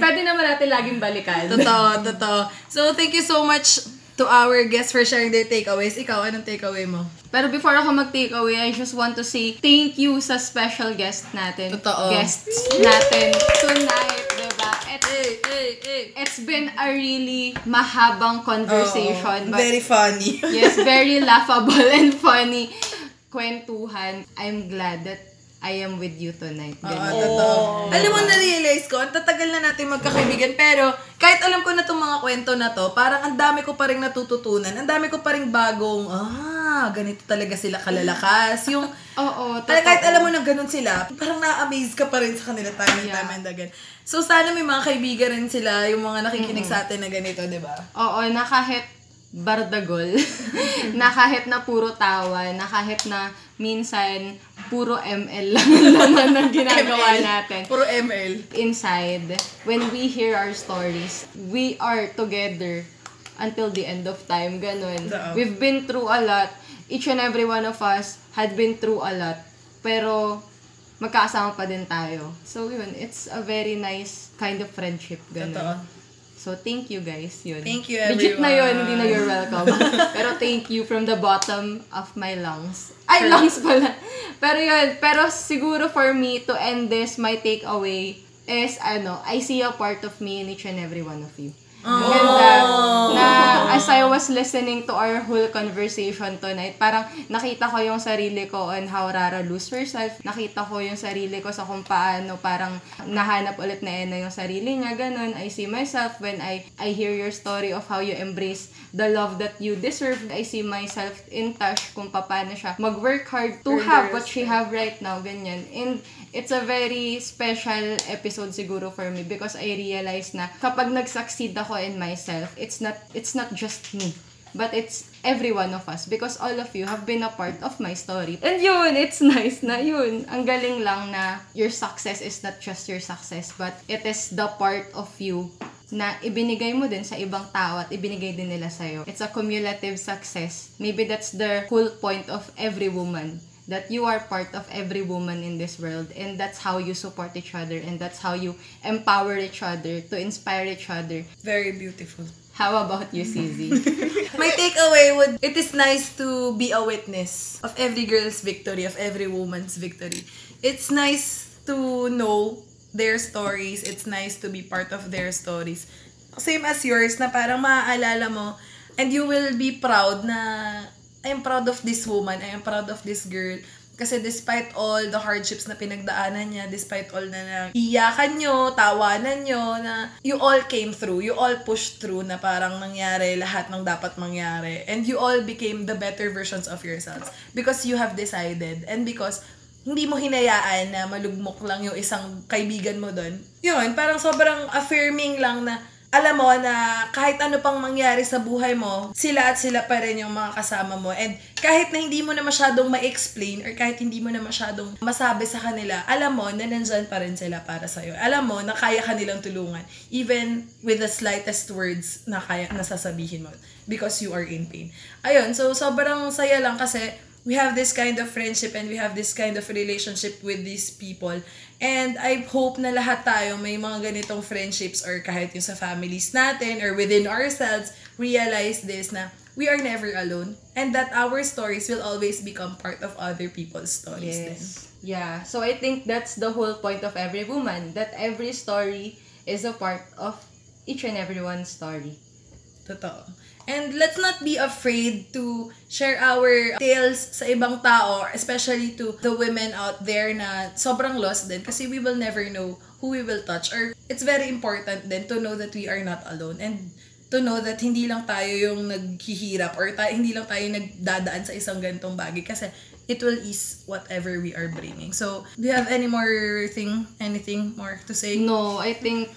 Pwede naman natin laging balikan. totoo, totoo. So, thank you so much to our guests for sharing their takeaways. Ikaw, anong takeaway mo? Pero before ako mag-take away, I just want to say thank you sa special guest natin. Totoo. Guests natin tonight, diba? It, Hey, hey, hey. it's been a really mahabang conversation. but Very funny. yes, very <laughs> laughable and funny kwentuhan. I'm glad that I am with you tonight. Oo, Ganun. totoo. Alam mo, na-realize ko, ang tatagal na natin magkakaibigan, pero kahit alam ko na itong mga kwento na to, parang ang dami ko pa rin natututunan. Ang dami ko pa rin bagong, ah, ganito talaga sila kalalakas. <laughs> Yung, Oo, Kaya kahit totoo. alam mo na ganun sila, parang na-amaze ka pa rin sa kanila time and Yeah. time and again. So, sana may mga kaibigan rin sila, yung mga nakikinig sa atin na ganito, di ba? Oo, na kahit bardagol, <laughs> na kahit na puro tawa, na kahit na minsan puro ML <laughs> lang naman ang ginagawa ML. natin. Puro ML. Inside, when we hear our stories, we are together until the end of time. Ganun. Oo. We've been through a lot. Each and every one of us had been through a lot. Pero, magkasama pa din tayo. So, yun. It's a very nice kind of friendship. Ganun. Totoo. So, thank you guys. Yun. Thank you, Legit na yun, everyone. hindi na you're welcome. <laughs> pero thank you from the bottom of my lungs. Ay, lungs pala. Pero yun, pero siguro for me to end this, my takeaway is, ano, I see a part of me in each and every one of you. Ang Ganda. Na as I was listening to our whole conversation tonight, parang nakita ko yung sarili ko on how Rara lose herself. Nakita ko yung sarili ko sa kung paano parang nahanap ulit na Ena yung sarili niya. Ganun. I see myself when I I hear your story of how you embrace the love that you deserve. I see myself in touch kung paano siya mag-work hard to have what she have right now. Ganyan. And it's a very special episode siguro for me because I realized na kapag nag-succeed ako in myself, it's not it's not just me. But it's every one of us because all of you have been a part of my story. And yun, it's nice na yun. Ang galing lang na your success is not just your success, but it is the part of you na ibinigay mo din sa ibang tao at ibinigay din nila sa'yo. It's a cumulative success. Maybe that's the whole point of every woman that you are part of every woman in this world and that's how you support each other and that's how you empower each other to inspire each other. Very beautiful. How about you, CZ? <laughs> My takeaway would, it is nice to be a witness of every girl's victory, of every woman's victory. It's nice to know their stories. It's nice to be part of their stories. Same as yours, na parang maaalala mo, and you will be proud na, I am proud of this woman, I am proud of this girl. Kasi despite all the hardships na pinagdaanan niya, despite all na na iyakan nyo, tawanan nyo, na you all came through, you all pushed through na parang nangyari lahat ng dapat mangyari. And you all became the better versions of yourselves. Because you have decided. And because hindi mo hinayaan na malugmok lang yung isang kaibigan mo doon. Yun, parang sobrang affirming lang na alam mo na kahit ano pang mangyari sa buhay mo, sila at sila pa rin yung mga kasama mo. And kahit na hindi mo na masyadong ma-explain or kahit hindi mo na masyadong masabi sa kanila, alam mo na nandyan pa rin sila para sa'yo. Alam mo na kaya kanilang tulungan. Even with the slightest words na kaya nasasabihin mo. Because you are in pain. Ayun, so sobrang saya lang kasi we have this kind of friendship and we have this kind of relationship with these people. And I hope na lahat tayo may mga ganitong friendships or kahit yung sa families natin or within ourselves, realize this na we are never alone and that our stories will always become part of other people's stories then. Yes. Yeah. So I think that's the whole point of every woman. That every story is a part of each and everyone's story. Totoo. And let's not be afraid to share our tales sa ibang tao, especially to the women out there na sobrang lost din kasi we will never know who we will touch. Or it's very important then to know that we are not alone and to know that hindi lang tayo yung naghihirap or tayo, hindi lang tayo nagdadaan sa isang ganitong bagay kasi it will ease whatever we are bringing. So, do you have any more thing, anything more to say? No, I think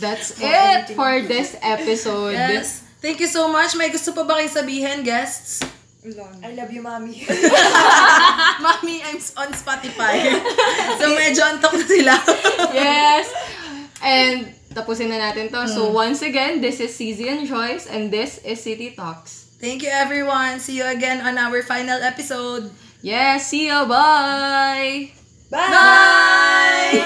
that's <laughs> it for this episode. Yes. Thank you so much. May gusto pa ba kayong sabihin, guests? I love you, mommy. <laughs> Mami, I'm on Spotify. <laughs> so, medyo antok na sila. <laughs> yes. And tapusin na natin to. So once again, this is CZ and Joyce and this is City Talks. Thank you, everyone. See you again on our final episode. Yes, see you. Bye. Bye!